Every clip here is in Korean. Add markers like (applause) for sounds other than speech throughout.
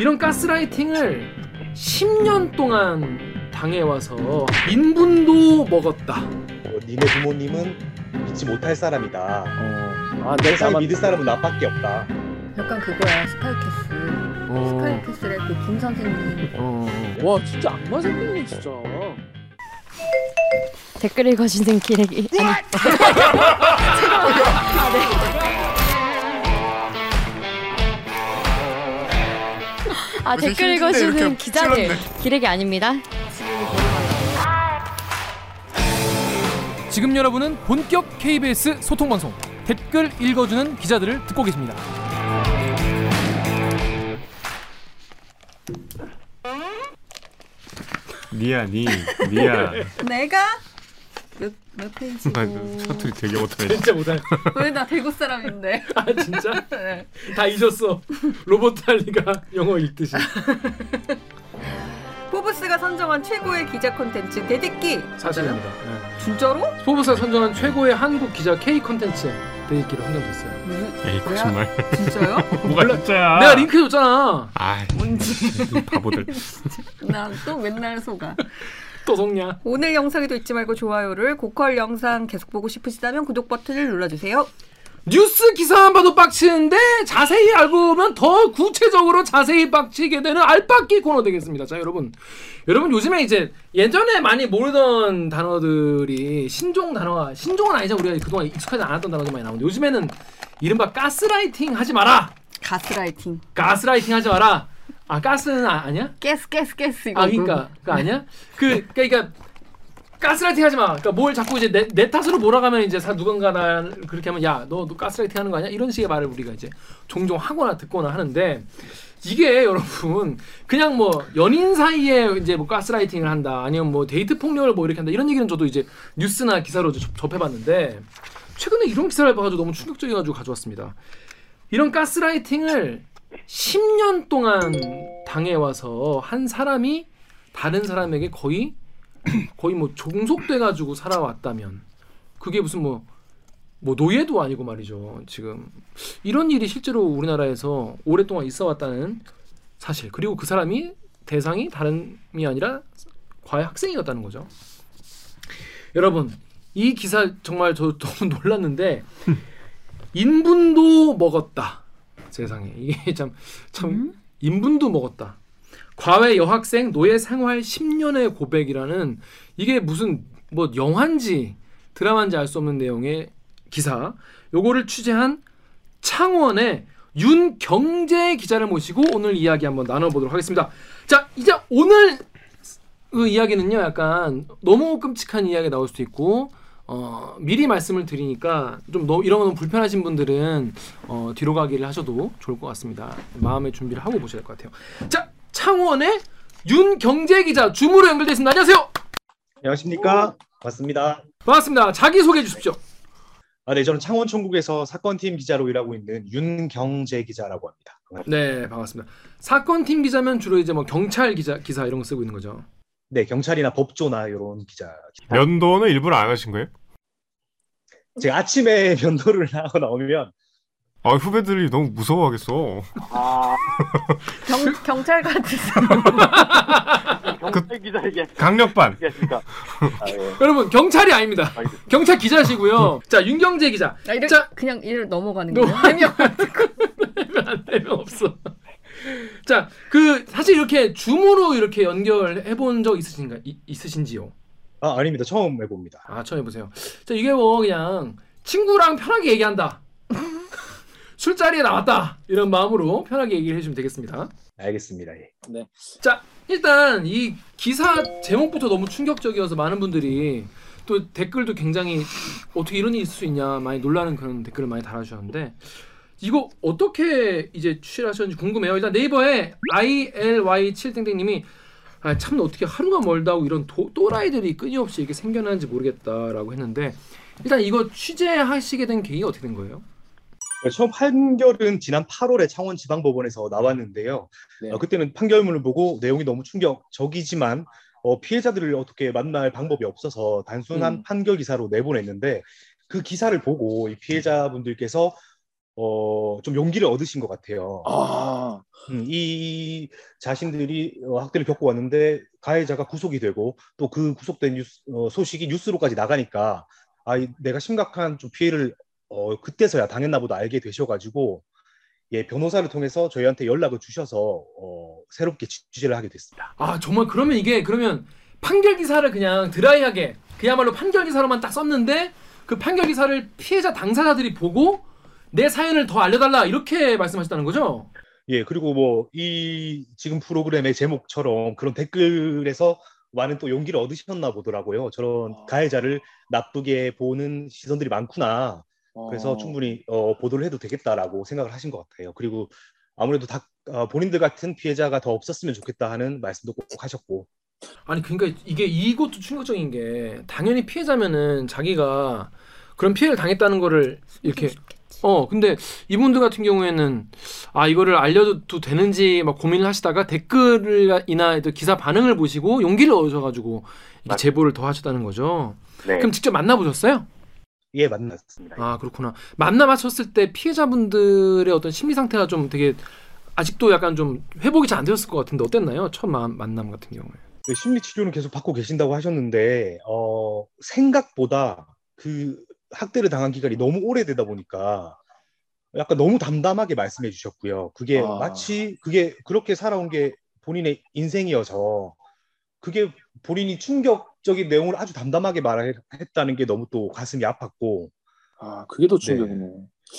이런 가스라이팅을 10년 동안 당해와서 인분도 먹었다. 어, 니네 부모님은 믿지 못할 사람이다. 아, 세상에 믿을 사람은 나밖에 없다. 약간 그거야 스카이캐슬. 어, 스카이캐슬의 그 김 선생님. 어. 와 진짜 악마 생겼네 진짜. 댓글 읽어주는 기레기 아니 (laughs) (laughs) 아무 슨 댓글 읽어주는 기자들 찔렀네. 기레기 아닙니다 지금 여러분은 본격 KBS 소통 방송 댓글 읽어주는 기자들을 듣고 계십니다. 니야 니 니야 내가 몇, 몇 페이지고 사투리 되게 못하네 진짜 못하네. 왜 나 대구 사람인데 (laughs) 아 진짜? (laughs) 네. 다 잊었어. 로버트 할리가 영어 읽듯이. (laughs) 포브스가 선정한 최고의 기자 콘텐츠 댓읽기 사실입니다. 네. 진짜로? 포브스가 선정한 최고의 한국 기자 K 컨텐츠 댓읽기로 선정됐어요. 에이 거짓말 진짜요? 뭐가 진짜야 내가 링크 줬잖아. 아 뭔지 바보들 난 또 맨날 속아 또 속냐? 오늘 영상에도 잊지 말고 좋아요를 고퀄 영상 계속 보고 싶으시다면 구독 버튼을 눌러주세요 뉴스 기사만 봐도 빡치는데 자세히 알고 보면 더 구체적으로 자세히 빡치게 되는 알빡기 코너 되겠습니다. 자 여러분, 여러분 요즘에 이제 예전에 많이 모르던 단어들이 신종 단어가 신종은 아니죠 우리가 그동안 익숙하지 않았던 단어들 많이 나오는데 요즘에는 이른바 가스라이팅 하지 마라. 가스라이팅 가스라이팅 하지 마라. 아 가스는 아, 아니야? 가스 가스 가스 이거 아 그러니까 그 아니야? 그 그러니까 가스라이팅 하지 마. 그러니까 뭘 자꾸 이제 내, 내 탓으로 몰아가면 이제 사 누군가 나 그렇게 하면 야너 너 가스라이팅 하는 거 아니야? 이런 식의 말을 우리가 이제 종종 하거나 듣거나 하는데 이게 여러분 그냥 뭐 연인 사이에 이제 뭐 가스라이팅을 한다 아니면 뭐 데이트 폭력을 뭐 이렇게 한다 이런 얘기는 저도 이제 뉴스나 기사로 접- 접해봤는데 최근에 이런 기사를 봐가지고 너무 충격적이어가지고 가져왔습니다. 이런 가스라이팅을 10년 동안 당해 와서 한 사람이 다른 사람에게 거의 거의 뭐 종속돼 가지고 살아왔다면 그게 무슨 뭐뭐 노예도 아니고 말이죠. 지금 이런 일이 실제로 우리나라에서 오랫동안 있어 왔다는 사실. 그리고 그 사람이 대상이 다름이 아니라 과외 학생이었다는 거죠. 여러분, 이 기사 정말 저 (laughs) 너무 놀랐는데 인분도 먹었다. 세상에. 이게 (laughs) 참참 인분도 먹었다. 과외 여학생 노예 생활 10년의 고백이라는 이게 무슨 뭐 영화인지 드라마인지 알 수 없는 내용의 기사. 요거를 취재한 창원의 윤경재 기자를 모시고 오늘 이야기 한번 나눠보도록 하겠습니다. 자, 이제 오늘 그 이야기는요, 약간 너무 끔찍한 이야기 나올 수도 있고, 어, 미리 말씀을 드리니까 좀 너무 이런 거 너무 불편하신 분들은 어, 뒤로 가기를 하셔도 좋을 것 같습니다. 마음의 준비를 하고 보셔야 될 것 같아요. 자, 창원의 윤경재 기자 줌으로 연결돼 있습니다. 안녕하세요. 안녕하십니까? 반갑습니다. 반갑습니다. 자기 소개해 주십시오. 아, 네, 저는 창원 총국에서 사건팀 기자로 일하고 있는 윤경재 기자라고 합니다. 반갑습니다. 네, 반갑습니다. 사건팀 기자면 주로 이제 뭐 경찰 기자 기사 이런 거 쓰고 있는 거죠. 네, 경찰이나 법조나 이런 기자. 면도는 일부러 안 하신 거예요? 제가 아침에 (laughs) 면도를 하고 나오면 아 후배들이 너무 무서워하겠어 (laughs) 경, 경찰 같은 경찰 기자 얘기 강력반? (laughs) 아, 예. 여러분 경찰이 아닙니다. 알겠습니다. 경찰 기자시고요. 자, 윤경재 기자. 아, 이렇게 자, 그냥 일 넘어가는 너- 거예요? 해명 안 되면 없어. 자, 그 사실 이렇게 줌으로 이렇게 연결해 본 적 있으신가 이- 있으신지요? 아, 아닙니다. 처음 해봅니다. 아, 처음 해보세요. 자, 이게 뭐 그냥 친구랑 편하게 얘기한다. (laughs) 술자리에 나왔다. 이런 마음으로 편하게 얘기를 해주시면 되겠습니다. 알겠습니다. 예. 자, 일단 이 기사 제목부터 너무 충격적이어서 많은 분들이 또 댓글도 굉장히 어떻게 이런 일이 있을 수 있냐 많이 놀라는 그런 댓글을 많이 달아주셨는데 이거 어떻게 이제 취재하셨는지 궁금해요. 일단 네이버에 ILY7땡땡님이 아, 참 어떻게 하루가 멀다고 이런 도, 또라이들이 끊임없이 이게 생겨나는지 모르겠다라고 했는데 일단 이거 취재하시게 된 계기가 어떻게 된 거예요? 처음 판결은 지난 8월에 창원지방법원에서 나왔는데요. 네. 어, 그때는 판결문을 보고 내용이 너무 충격적이지만 어, 피해자들을 어떻게 만날 방법이 없어서 단순한 음. 판결 기사로 내보냈는데 그 기사를 보고 이 피해자분들께서 어, 좀 용기를 얻으신 것 같아요. 아, 음, 이 자신들이 어, 학대를 겪고 왔는데 가해자가 구속이 되고 또 그 구속된 뉴스, 어, 소식이 뉴스로까지 나가니까 아, 이- 내가 심각한 좀 피해를 어, 그때서야 당했나 보다 알게 되셔가지고 예, 변호사를 통해서 저희한테 연락을 주셔서 어, 새롭게 취- 취재를 하게 됐습니다. 아 정말 그러면 이게 그러면 판결 기사를 그냥 드라이하게 그야말로 판결 기사로만 딱 썼는데 그 판결 기사를 피해자 당사자들이 보고 내 사연을 더 알려달라 이렇게 말씀하셨다는 거죠? 예, 그리고 뭐 이 지금 프로그램의 제목처럼 그런 댓글에서 많은 또 용기를 얻으셨나 보더라고요. 저런 아. 가해자를 나쁘게 보는 시선들이 많구나. 그래서 어. 충분히 어, 보도를 해도 되겠다라고 생각을 하신 것 같아요. 그리고 아무래도 다 어, 본인들 같은 피해자가 더 없었으면 좋겠다 하는 말씀도 꼭 하셨고 아니 그러니까 이게 이것도 충격적인 게 당연히 피해자면은 자기가 그런 피해를 당했다는 거를 이렇게 어 근데 이분들 같은 경우에는 아 이거를 알려도 되는지 막 고민을 하시다가 댓글이나 또 기사 반응을 보시고 용기를 얻으셔가지고 이렇게 맞- 제보를 더 하셨다는 거죠. 네. 그럼 직접 만나보셨어요? 예 만났습니다. 아 그렇구나. 만나봤었을 때 피해자분들의 어떤 심리 상태가 좀 되게 아직도 약간 좀 회복이 잘 안 되었을 것 같은데 어땠나요? 첫 마- 만남 같은 경우에. 그 심리 치료는 계속 받고 계신다고 하셨는데 어, 생각보다 그 학대를 당한 기간이 너무 오래되다 보니까 약간 너무 담담하게 말씀해 주셨고요. 그게 아. 마치 그게 그렇게 살아온 게 본인의 인생이어서 그게 본인이 충격적인 내용을 아주 담담하게 말했다는 게 너무 또 가슴이 아팠고 아, 그게 더 네. 충격이네.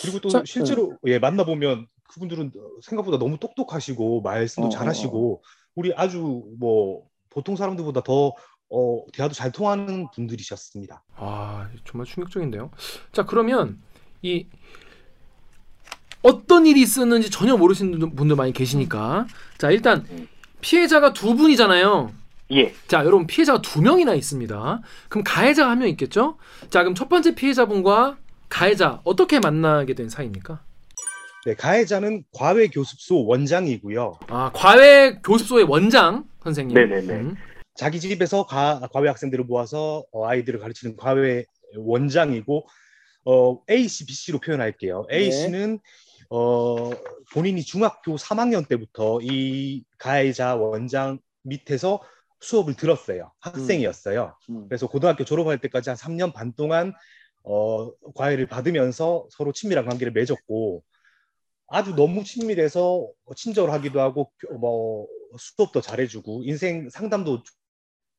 그리고 또 자, 실제로 예 만나 보면 그분들은 생각보다 너무 똑똑하시고 말씀도 어, 잘하시고 우리 아주 뭐 보통 사람들보다 더 어, 대화도 잘 통하는 분들이셨습니다. 아 정말 충격적인데요. 자 그러면 이 어떤 일이 있었는지 전혀 모르시는 분들 많이 계시니까 자 일단 피해자가 두 분이잖아요. 예. 자 여러분 피해자가 두 명이나 있습니다. 그럼 가해자가 한 명 있겠죠? 자 그럼 첫 번째 피해자분과 가해자 어떻게 만나게 된 사이입니까? 네, 가해자는 과외 교습소 원장이고요. 아 과외 교습소의 원장 선생님. 네네네. 음. 자기 집에서 가, 과외 학생들을 모아서 어, 아이들을 가르치는 과외 원장이고 어, A 씨, B 씨로 표현할게요. A 네. 씨는 어, 본인이 중학교 3학년 때부터 이 가해자 원장 밑에서 수업을 들었어요. 학생이었어요. 음. 그래서 고등학교 졸업할 때까지 한 3년 반 동안 어, 과외를 받으면서 서로 친밀한 관계를 맺었고 아주 너무 친밀해서 친절하기도 하고 교- 뭐 수업도 잘해주고 인생 상담도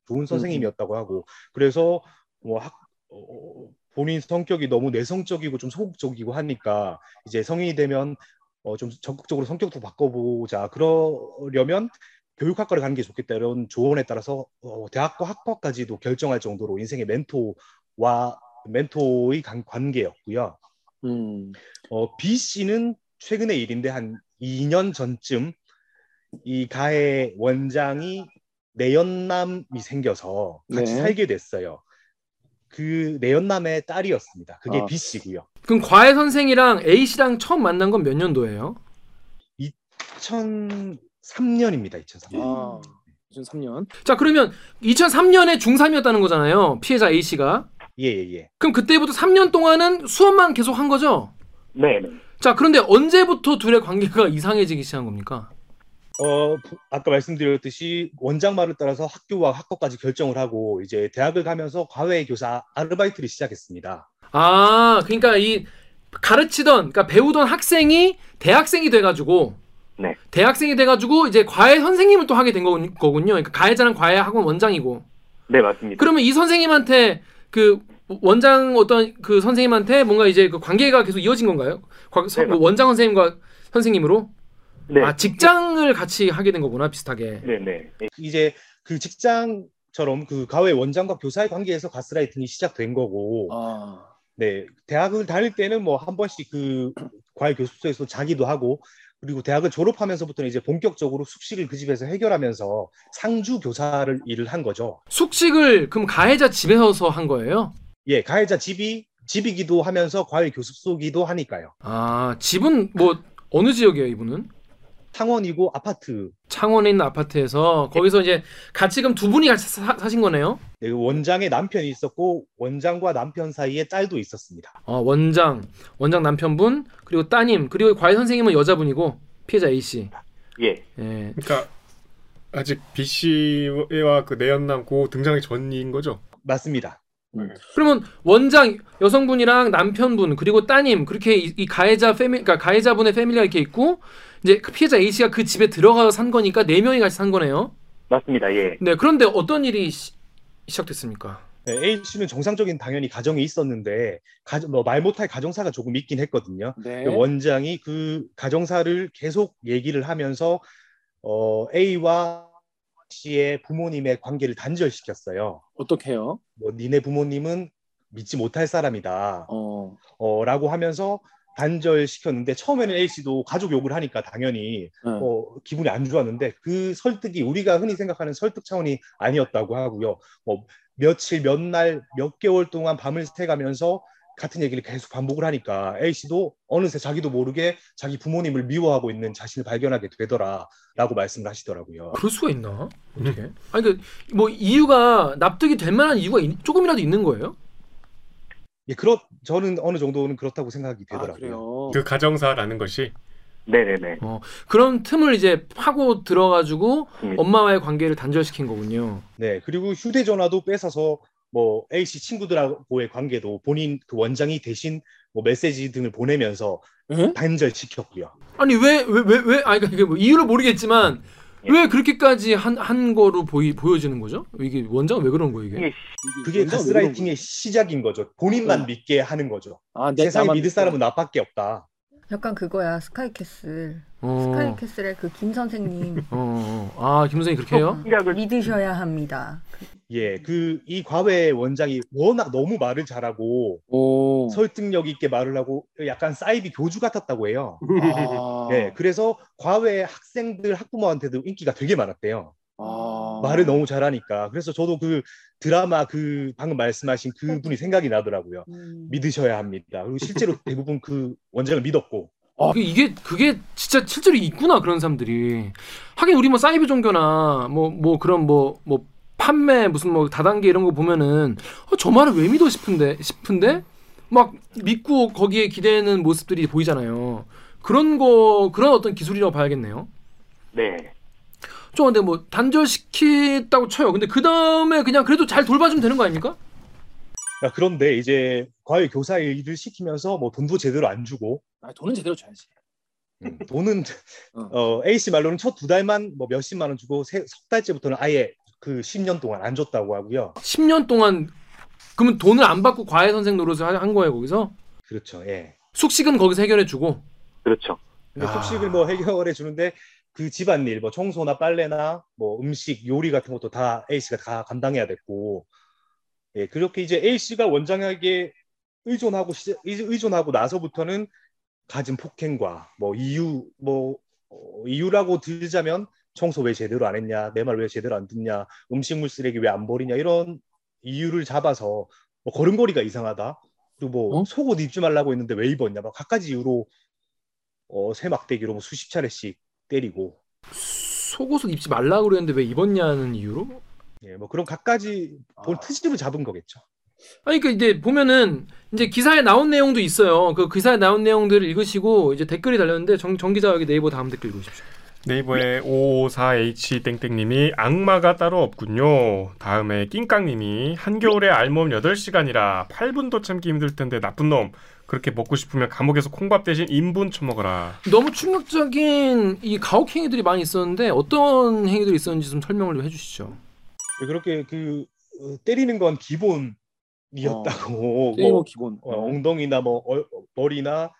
좋은 선생님이었다고 하고 그래서 뭐 학, 어, 본인 성격이 너무 내성적이고 좀 소극적이고 하니까 이제 성인이 되면 어, 좀 적극적으로 성격도 바꿔보자 그러려면 교육학과를 가는 게 좋겠다 이런 조언에 따라서 어, 대학과 학과까지도 결정할 정도로 인생의 멘토와 멘토의 관- 관계였고요. 음. 어, B 씨는 최근의 일인데 한 2년 전쯤 이 가해 원장이 내연남이 생겨서 같이 네. 살게 됐어요. 그 내연남의 딸이었습니다. 그게 아. B 씨고요. 그럼 과외 선생이랑 A 씨랑 처음 만난 건 몇 년도예요? 2003년입니다. 2003년. 아, 2003년. 자 그러면 2003년에 중3이었다는 거잖아요. 피해자 A 씨가. 예, 예, 예. 그럼 그때부터 3년 동안은 수업만 계속 한 거죠? 네. 네. 자 그런데 언제부터 둘의 관계가 이상해지기 시작한 겁니까? 어, 부- 아까 말씀드렸듯이 원장 말을 따라서 학교와 학과까지 결정을 하고 이제 대학을 가면서 과외 교사 아르바이트를 시작했습니다. 아 그러니까 이 가르치던 그러니까 배우던 학생이 대학생이 돼가지고 네. 대학생이 돼가지고 이제 과외 선생님을 또 하게 된 거군- 거군요. 그러니까 가해자는 과외 학원 원장이고 네, 맞습니다. 그러면 이 선생님한테 그 원장 어떤 그 선생님한테 뭔가 이제 그 관계가 계속 이어진 건가요? 과- 서- 네, 맞- 원장 선생님과 선생님으로 네. 아 직장을 같이 하게 된 거구나 비슷하게. 네, 네. 네. 이제 그 직장처럼 그 과외 원장과 교사의 관계에서 가스라이팅이 시작된 거고 아, 네, 대학을 다닐 때는 뭐 한 번씩 그 과외 교습소에서 자기도 하고 그리고 대학을 졸업하면서부터는 이제 본격적으로 숙식을 그 집에서 해결하면서 상주 교사를 일을 한 거죠. 숙식을 그럼 가해자 집에서 한 거예요? 예, 가해자 집이 집이기도 하면서 과외 교습소기도 하니까요. 아 집은 뭐 어느 지역이에요 이분은? 창원이고 아파트 창원에 있는 아파트에서 거기서 이제 같이 그럼 두 분이 같이 사, 사신 거네요? 네, 원장의 남편이 있었고 원장과 남편 사이에 딸도 있었습니다. 어, 원장, 원장 남편분, 그리고 따님, 그리고 과외 선생님은 여자분이고 피해자 A 씨. 예. 예. 그러니까 아직 B 씨와 그 내연남 고 등장하기 전인 거죠? 맞습니다. 그러면 원장 여성분이랑 남편분 그리고 따님 그렇게 이, 이 가해자 패밀 그러니까 가해자분의 패밀리가 이렇게 있고 이제 그 피해자 A 씨가 그 집에 들어가서 산 거니까 네 명이 같이 산 거네요. 맞습니다. 예. 네. 그런데 어떤 일이 시, 시작됐습니까? 네, A 씨는 정상적인 당연히 가정이 있었는데 뭐말 못할 가정사가 조금 있긴 했거든요. 네. 그 원장이 그 가정사를 계속 얘기를 하면서 어, A와 C의 부모님의 관계를 단절시켰어요. 어떻게요? 뭐 니네 부모님은 믿지 못할 사람이다. 어. 어, 라고 하면서 단절시켰는데 처음에는 A 씨도 가족 욕을 하니까 당연히 네. 어, 기분이 안 좋았는데 그 설득이 우리가 흔히 생각하는 설득 차원이 아니었다고 하고요. 뭐 며칠, 몇 날, 몇 개월 동안 밤을 새가면서 같은 얘기를 계속 반복을 하니까 A 씨도 어느새 자기도 모르게 자기 부모님을 미워하고 있는 자신을 발견하게 되더라라고 말씀을 하시더라고요. 그럴 수가 있나? 어떻게? 아니 그뭐 이유가 납득이 될 만한 이유가 있- 조금이라도 있는 거예요? 예, 그렇 저는 어느 정도는 그렇다고 생각이 아, 되더라고요. 그래요. 그 가정사라는 것이 네네네. 그런 틈을 이제 파고 들어가지고 음. 엄마와의 관계를 단절시킨 거군요. 네, 그리고 휴대전화도 뺏어서 뭐 A 씨 친구들하고의 관계도 본인 그 원장이 대신 뭐 메시지 등을 보내면서 에? 단절시켰고요. 아니 왜 왜 왜 왜 아니 이게 뭐 이유를 모르겠지만 예. 왜 그렇게까지 한 한 거로 보이 보여지는 거죠? 이게 원장은 왜 그런 거예요 이게? 이게 그게 가스라이팅의 시작인 거죠. 본인만 네. 믿게 하는 거죠. 아, 내 세상에 믿을 사람은 나밖에 없다. 약간 그거야 스카이캐슬. 어, 스카이캐슬의 그 김 선생님 어, 어. 아 김 선생 그렇게 해요? 시작을 믿으셔야 합니다. 예, 그 이 과외 원장이 워낙 너무 말을 잘하고 오. 설득력 있게 말을 하고 약간 사이비 교주 같았다고 해요. 아. 네, 그래서 과외 학생들 학부모한테도 인기가 되게 많았대요. 아. 말을 너무 잘하니까. 그래서 저도 그 드라마 그 방금 말씀하신 그분이 생각이 나더라고요. 음. 믿으셔야 합니다. 그리고 실제로 대부분 그 원장을 믿었고. 그게 이게 그게 진짜 실제로 있구나 그런 사람들이. 하긴 우리 뭐 사이버 종교나 뭐뭐 그런 뭐뭐 판매 무슨 뭐 다단계 이런 거 보면은 어, 저 말을 왜 믿어 싶은데 싶은데 막 믿고 거기에 기대는 모습들이 보이잖아요. 그런 거 그런 어떤 기술이라고 봐야겠네요. 네. 저 근데 뭐 단절시켰다고 쳐요. 근데 그 다음에 그냥 그래도 잘 돌봐주면 되는 거 아닙니까? 야, 그런데 이제 과외 교사 일을 시키면서 뭐 돈도 제대로 안 주고 아, 돈은 제대로 줘야지. 음, 돈은 (laughs) 어. 어, A 씨 말로는 첫 두 달만 뭐 몇십만 원 주고 세, 석 달째부터는 아예 그 10년 동안 안 줬다고 하고요. 10년 동안 그러면 돈을 안 받고 과외 선생 노릇을 하- 한 거예요 거기서 그렇죠. 예. 숙식은 거기서 해결해 주고 그렇죠. 근데 야. 숙식을 뭐 해결해 주는데 그 집안일 뭐 청소나 빨래나 뭐 음식 요리 같은 것도 다 A 씨가 다 감당해야 됐고 예 그렇게 이제 A 씨가 원장에게 의존하고 의존하고 나서부터는 가진 폭행과 뭐 이유 뭐 어, 이유라고 들자면 청소 왜 제대로 안 했냐 내 말 왜 제대로 안 듣냐 음식물 쓰레기 왜 안 버리냐 이런 이유를 잡아서 뭐 걸음걸이가 이상하다 그리고 뭐 어? 속옷 입지 말라고 했는데 왜 입었냐 막 갖가지 이유로 어, 새 막대기로 뭐 수십 차례씩 때리고 속옷을 입지 말라고 그랬는데 왜 입었냐는 이유로? 예, 뭐 그런 갖가지 본 아. 트집을 잡은 거겠죠. 아니 그 이제 보면은 이제 기사에 나온 내용도 있어요. 그 기사에 나온 내용들을 읽으시고 이제 댓글이 달렸는데 정, 정 기자 여기 네이버 다음 댓글 읽으십시오. 네이버에 554H 땡땡님이 악마가 따로 없군요. 다음에 낑깡님이 한겨울에 알몸 8시간이라 8분도 참기 힘들 텐데 나쁜 놈. 그렇게 먹고 싶으면 감옥에서 콩밥 대신 인분 처먹어라. 너무 충격적인 이 가혹 행위들이 많이 있었는데 어떤 행위들이 있었는지 좀 설명을 좀 해주시죠. 예, 그렇게 그 어, 때리는 건 기본 이었다고 (laughs) 게이머 뭐 기본. 어, 엉덩이나 뭐 어, 머리나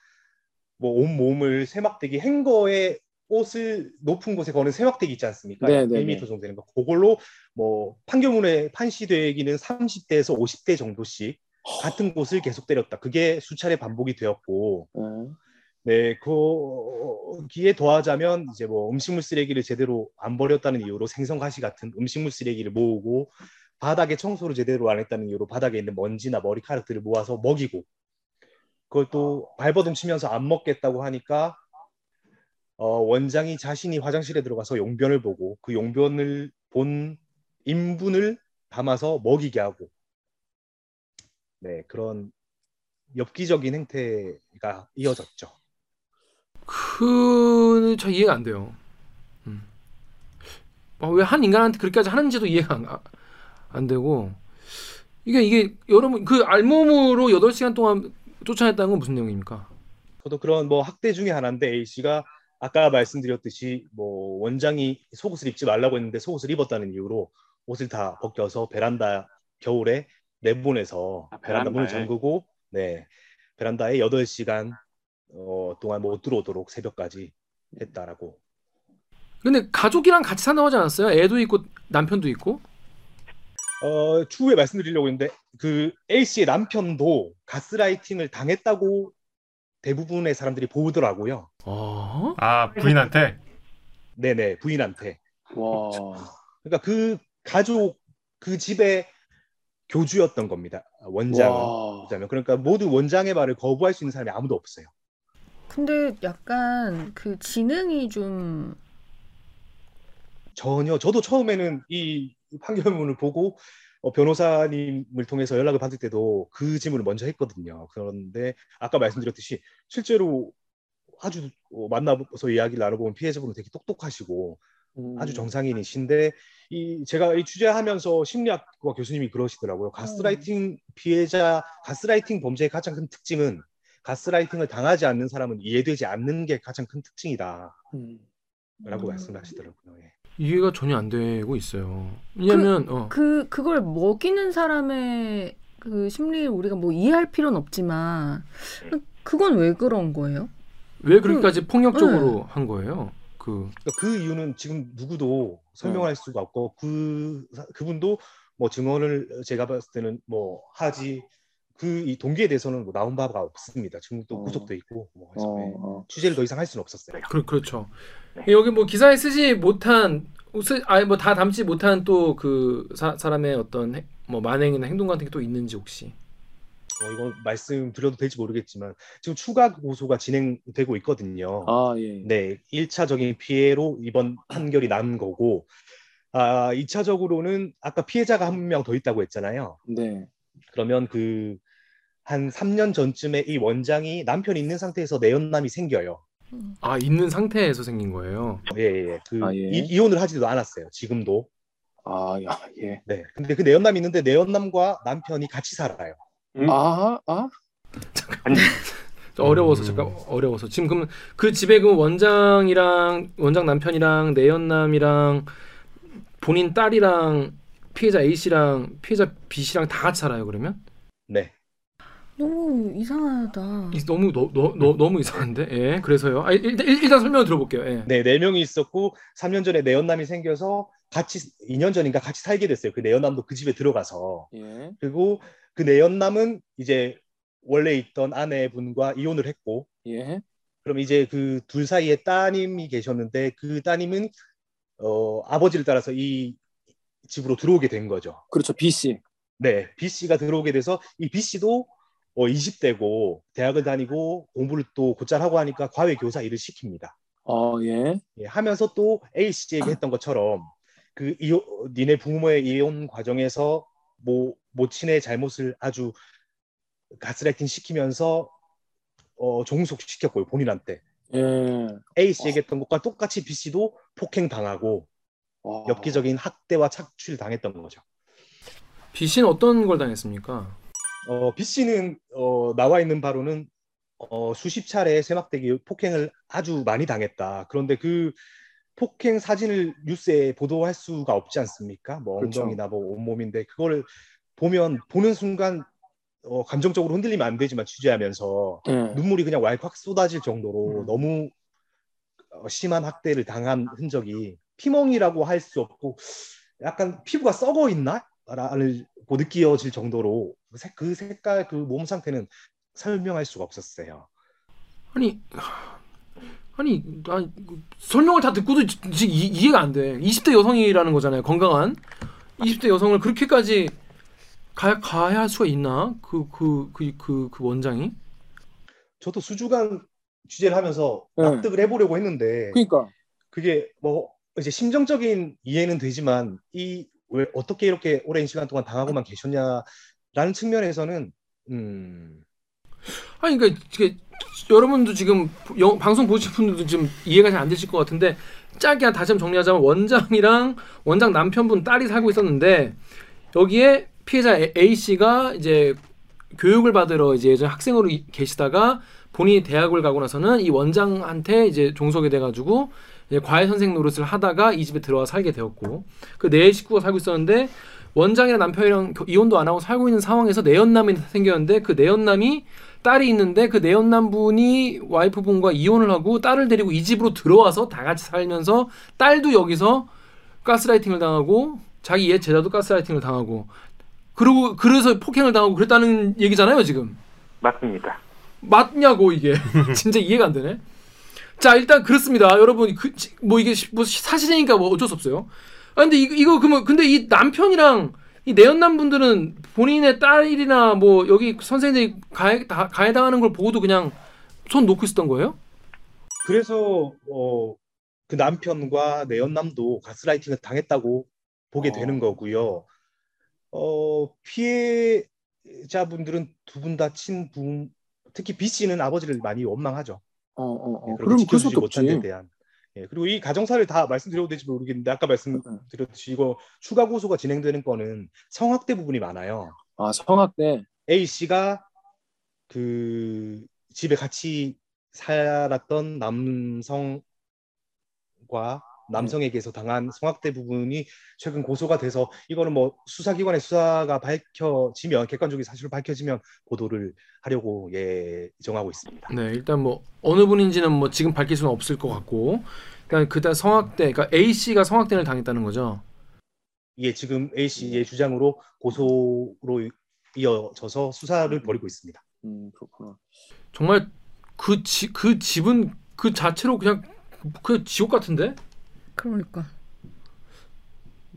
뭐온 몸을 새막대기 행거에 옷을 높은 곳에 거는 새막대기 있지 않습니까? 네, 네, 1m 네. 정도 되는 거. 그걸로 뭐 판결문에 판시되기는 30대에서 50대 정도씩 같은 곳을 계속 때렸다. 그게 수차례 반복이 되었고 네. 네, 거기에 더하자면 이제 뭐 음식물 쓰레기를 제대로 안 버렸다는 이유로 생선 가시 같은 음식물 쓰레기를 모으고 바닥에 청소를 제대로 안 했다는 이유로 바닥에 있는 먼지나 머리카락들을 모아서 먹이고 그걸 또 발버둥 치면서 안 먹겠다고 하니까 어, 원장이 자신이 화장실에 들어가서 용변을 보고 그 용변을 본 인분을 담아서 먹이게 하고 네 그런 엽기적인 행태가 이어졌죠. 그저 이해가 안 돼요. 음. 아, 왜한 인간한테 그렇게까지 하는지도 이해가 안, 아, 안 되고 이게 이게 여러분 그 알몸으로 8시간 동안 쫓아냈다는 건 무슨 내용입니까? 저도 그런 뭐 학대 중에 하나인데 A 씨가 아까 말씀드렸듯이 뭐 원장이 속옷을 입지 말라고 했는데 속옷을 입었다는 이유로 옷을 다 벗겨서 베란다 겨울에 내보내서 아, 베란다 문을? 잠그고 네 베란다에 8시간 어, 동안 못 들어오도록 새벽까지 했다라고 근데 가족이랑 같이 산다고 하지 않았어요? 애도 있고 남편도 있고. 어, 추후에 말씀드리려고 했는데 그 A 씨의 남편도 가스라이팅을 당했다고 대부분의 사람들이 보더라고요. 어? 아 부인한테 네네 부인한테. 와. 그러니까 그 가족 그 집의 교주였던 겁니다. 원장은. 와. 그렇다면 그러니까 모두 원장의 말을 거부할 수 있는 사람이 아무도 없어요. 근데 약간 그 지능이 좀 전혀 저도 처음에는 이 판결문을 보고 어, 변호사님을 통해서 연락을 받을 때도 그 질문을 먼저 했거든요. 그런데 아까 말씀드렸듯이 실제로 아주 어, 만나서 이야기를 나눠보면 피해자분은 되게 똑똑하시고 음. 아주 정상인이신데 이 제가 이 취재하면서 심리학과 교수님이 그러시더라고요. 가스라이팅 피해자 가스라이팅 범죄의 가장 큰 특징은 가스라이팅을 당하지 않는 사람은 이해되지 않는 게 가장 큰 특징이다라고 음. 음. 말씀하시더라고요. 예. 이해가 전혀 안 되고 있어요. 왜냐면 어. 그 그걸 먹이는 사람의 그 심리를 우리가 뭐 이해할 필요는 없지만 그건 왜 그런 거예요? 왜 그렇게까지 폭력적으로 한 거예요? 그 그러니까 그 이유는 지금 누구도 설명할 수가 없고 그 사- 그분도 뭐 증언을 제가 봤을 때는 뭐 하지 그 이 동기에 대해서는 뭐 나온 바가 없습니다. 지금 또 어. 구속돼 있고 뭐 해서 어, 예. 어. 취재를 더 이상 할 수는 없었어요. 그, 그렇죠. 네. 여기 뭐 기사에 쓰지 못한 쓰, 아니 뭐 다 담지 못한 또 그 사람의 어떤 해- 뭐 만행이나 행동 같은 게 또 있는지 혹시 어, 이거 말씀드려도 될지 모르겠지만 지금 추가 고소가 진행되고 있거든요. 아, 예. 네, 1차적인 피해로 이번 판결이 난 거고 아, 2차적으로는 아까 피해자가 한 명 더 있다고 했잖아요. 네. 그러면 그 한 3년 전쯤에 이 원장이 남편이 있는 상태에서 내연남이 생겨요. 아 있는 상태에서 생긴 거예요. 예, 예, 예. 그 아, 예. 이, 이혼을 하지도 않았어요. 지금도. 아, 야, 예. 네. 근데 그 내연남이 있는데 내연남과 남편이 같이 살아요. 음. 아, 아? 좀 어려워서 음. 잠깐 어려워서 지금 그럼 그 집에 그 원장이랑 원장 남편이랑 내연남이랑 본인 딸이랑 피해자 A 씨랑 피해자 B 씨랑 다 같이 살아요 그러면? 네. 너무 이상하다. 이- 너무 너, 너, 너, 너무 이상한데 예 그래서요 아, 일단, 일- 일단 설명 들어볼게요 예. 네, 네 명이 있었고 3년 전에 내연남이 생겨서 같이 2년 전인가 같이 살게 됐어요. 그 내연남도 그 집에 들어가서. 예. 그리고 그 내연남은 이제 원래 있던 아내분과 이혼을 했고 예. 그럼 이제 그 둘 사이에 따님이 계셨는데 그 따님은 어, 아버지를 따라서 이 집으로 들어오게 된 거죠. 그렇죠. B 씨. 네, B 씨가 들어오게 돼서 이 B 씨도 어, 20대고 대학을 다니고 공부를 또 곧잘 하고 하니까 과외 교사 일을 시킵니다. 아, 예. 예, 하면서 또 A 씨에게 했던 것처럼 그 이혼, 니네 부모의 이혼 과정에서 모 모친의 잘못을 아주 가스라이팅 시키면서 어, 종속시켰고요 본인한테 예. A 씨에게 했던 것과 똑같이 B 씨도 폭행 당하고 와. 엽기적인 학대와 착취를 당했던 거죠. B 씨는 어떤 걸 당했습니까? 어, B 씨는 어, 나와 있는 바로는 어, 수십 차례 쇠막대기 폭행을 아주 많이 당했다. 그런데 그 폭행 사진을 뉴스에 보도할 수가 없지 않습니까? 뭐 그렇죠. 엉덩이나 뭐 온몸인데 그거를 보면 보는 순간 어, 감정적으로 흔들리면 안 되지만 취재하면서 예. 눈물이 그냥 왈칵 쏟아질 정도로 음. 너무 어, 심한 학대를 당한 흔적이 피멍이라고 할 수 없고 약간 피부가 썩어 있나? 라고 느껴질 정도로 그 색- 그 색깔 그 몸 상태는 설명할 수가 없었어요. 아니 아니 아, 설명을 다 듣고도 지- 이, 이해가 안 돼. 20대 여성이라는 거잖아요. 건강한 20대 여성을 그렇게까지 가, 가야 할 수가 있나? 그 그 그 그 그 원장이? 저도 수주관 취재를 하면서 네. 납득을 해보려고 했는데 그러니까 그게 뭐 이제 심정적인 이해는 되지만 이 왜 어떻게 이렇게 오랜 시간 동안 당하고만 계셨냐라는 측면에서는 음. 아니 그러니까 이게 여러분도 지금 영- 방송 보실 분들도 지금 이해가 잘 안 되실 것 같은데 짧게 한 다시 한번 정리하자면 원장이랑 원장 남편분 딸이 살고 있었는데 여기에 피해자 A 씨가 이제 교육을 받으러 이제 예전 학생으로 이- 계시다가 본인이 대학을 가고 나서는 이 원장한테 이제 종속이 돼가지고 과외 선생 노릇을 하다가 이 집에 들어와 살게 되었고 그네 식구가 살고 있었는데 원장이랑 남편이랑 겨- 이혼도 안 하고 살고 있는 상황에서 내연남이 생겼는데 그 내연남이 딸이 있는데 그 내연남분이 와이프분과 이혼을 하고 딸을 데리고 이 집으로 들어와서 다 같이 살면서 딸도 여기서 가스라이팅을 당하고 자기 옛 제자도 가스라이팅을 당하고 그리고 그래서 폭행을 당하고 그랬다는 얘기잖아요 지금 맞습니다. 맞냐고 이게 (laughs) 진짜 이해가 안 되네. 자 일단 그렇습니다, 여러분. 그, 지- 뭐 이게 시- 뭐 사실이니까 뭐 어쩔 수 없어요. 아 근데 이거, 이거 그러면 근데 이 남편이랑 이 내연남 분들은 본인의 딸이나 뭐 여기 선생님들이 가해 다- 가해당하는 걸 보고도 그냥 손 놓고 있었던 거예요? 그래서 어, 그 남편과 내연남도 가스라이팅을 당했다고 보게 어. 되는 거고요. 어, 피해자분들은 두 분 다 친부모, 특히 B 씨는 아버지를 많이 원망하죠. 어, 어, 어. 예, 그럼 그럴 지켜주지 못한 데. 대한. 예, 그리고 이 가정사를 다 말씀드려도 될지 모르겠는데 아까 말씀드렸듯이 이거 추가 고소가 진행되는 거는 성학대 부분이 많아요. 아, 성악대. A 씨가 그 집에 같이 살았던 남성과 남성에게서 당한 성학대 부분이 최근 고소가 돼서 이거는 뭐 수사기관의 수사가 밝혀지면 객관적인 사실로 밝혀지면 보도를 하려고 예 정하고 있습니다. 네, 일단 뭐 어느 분인지는 뭐 지금 밝힐 수는 없을 것 같고, 그러니까 그다 성학대, 그러니까 A 씨가 성학대를 당했다는 거죠. 이게 지금 A 씨의 주장으로 고소로 이어져서 수사를 벌이고 있습니다. 음, 그렇구나. 정말 그, 지, 그 집은 그 자체로 그냥 그 지옥 같은데? 그러니까.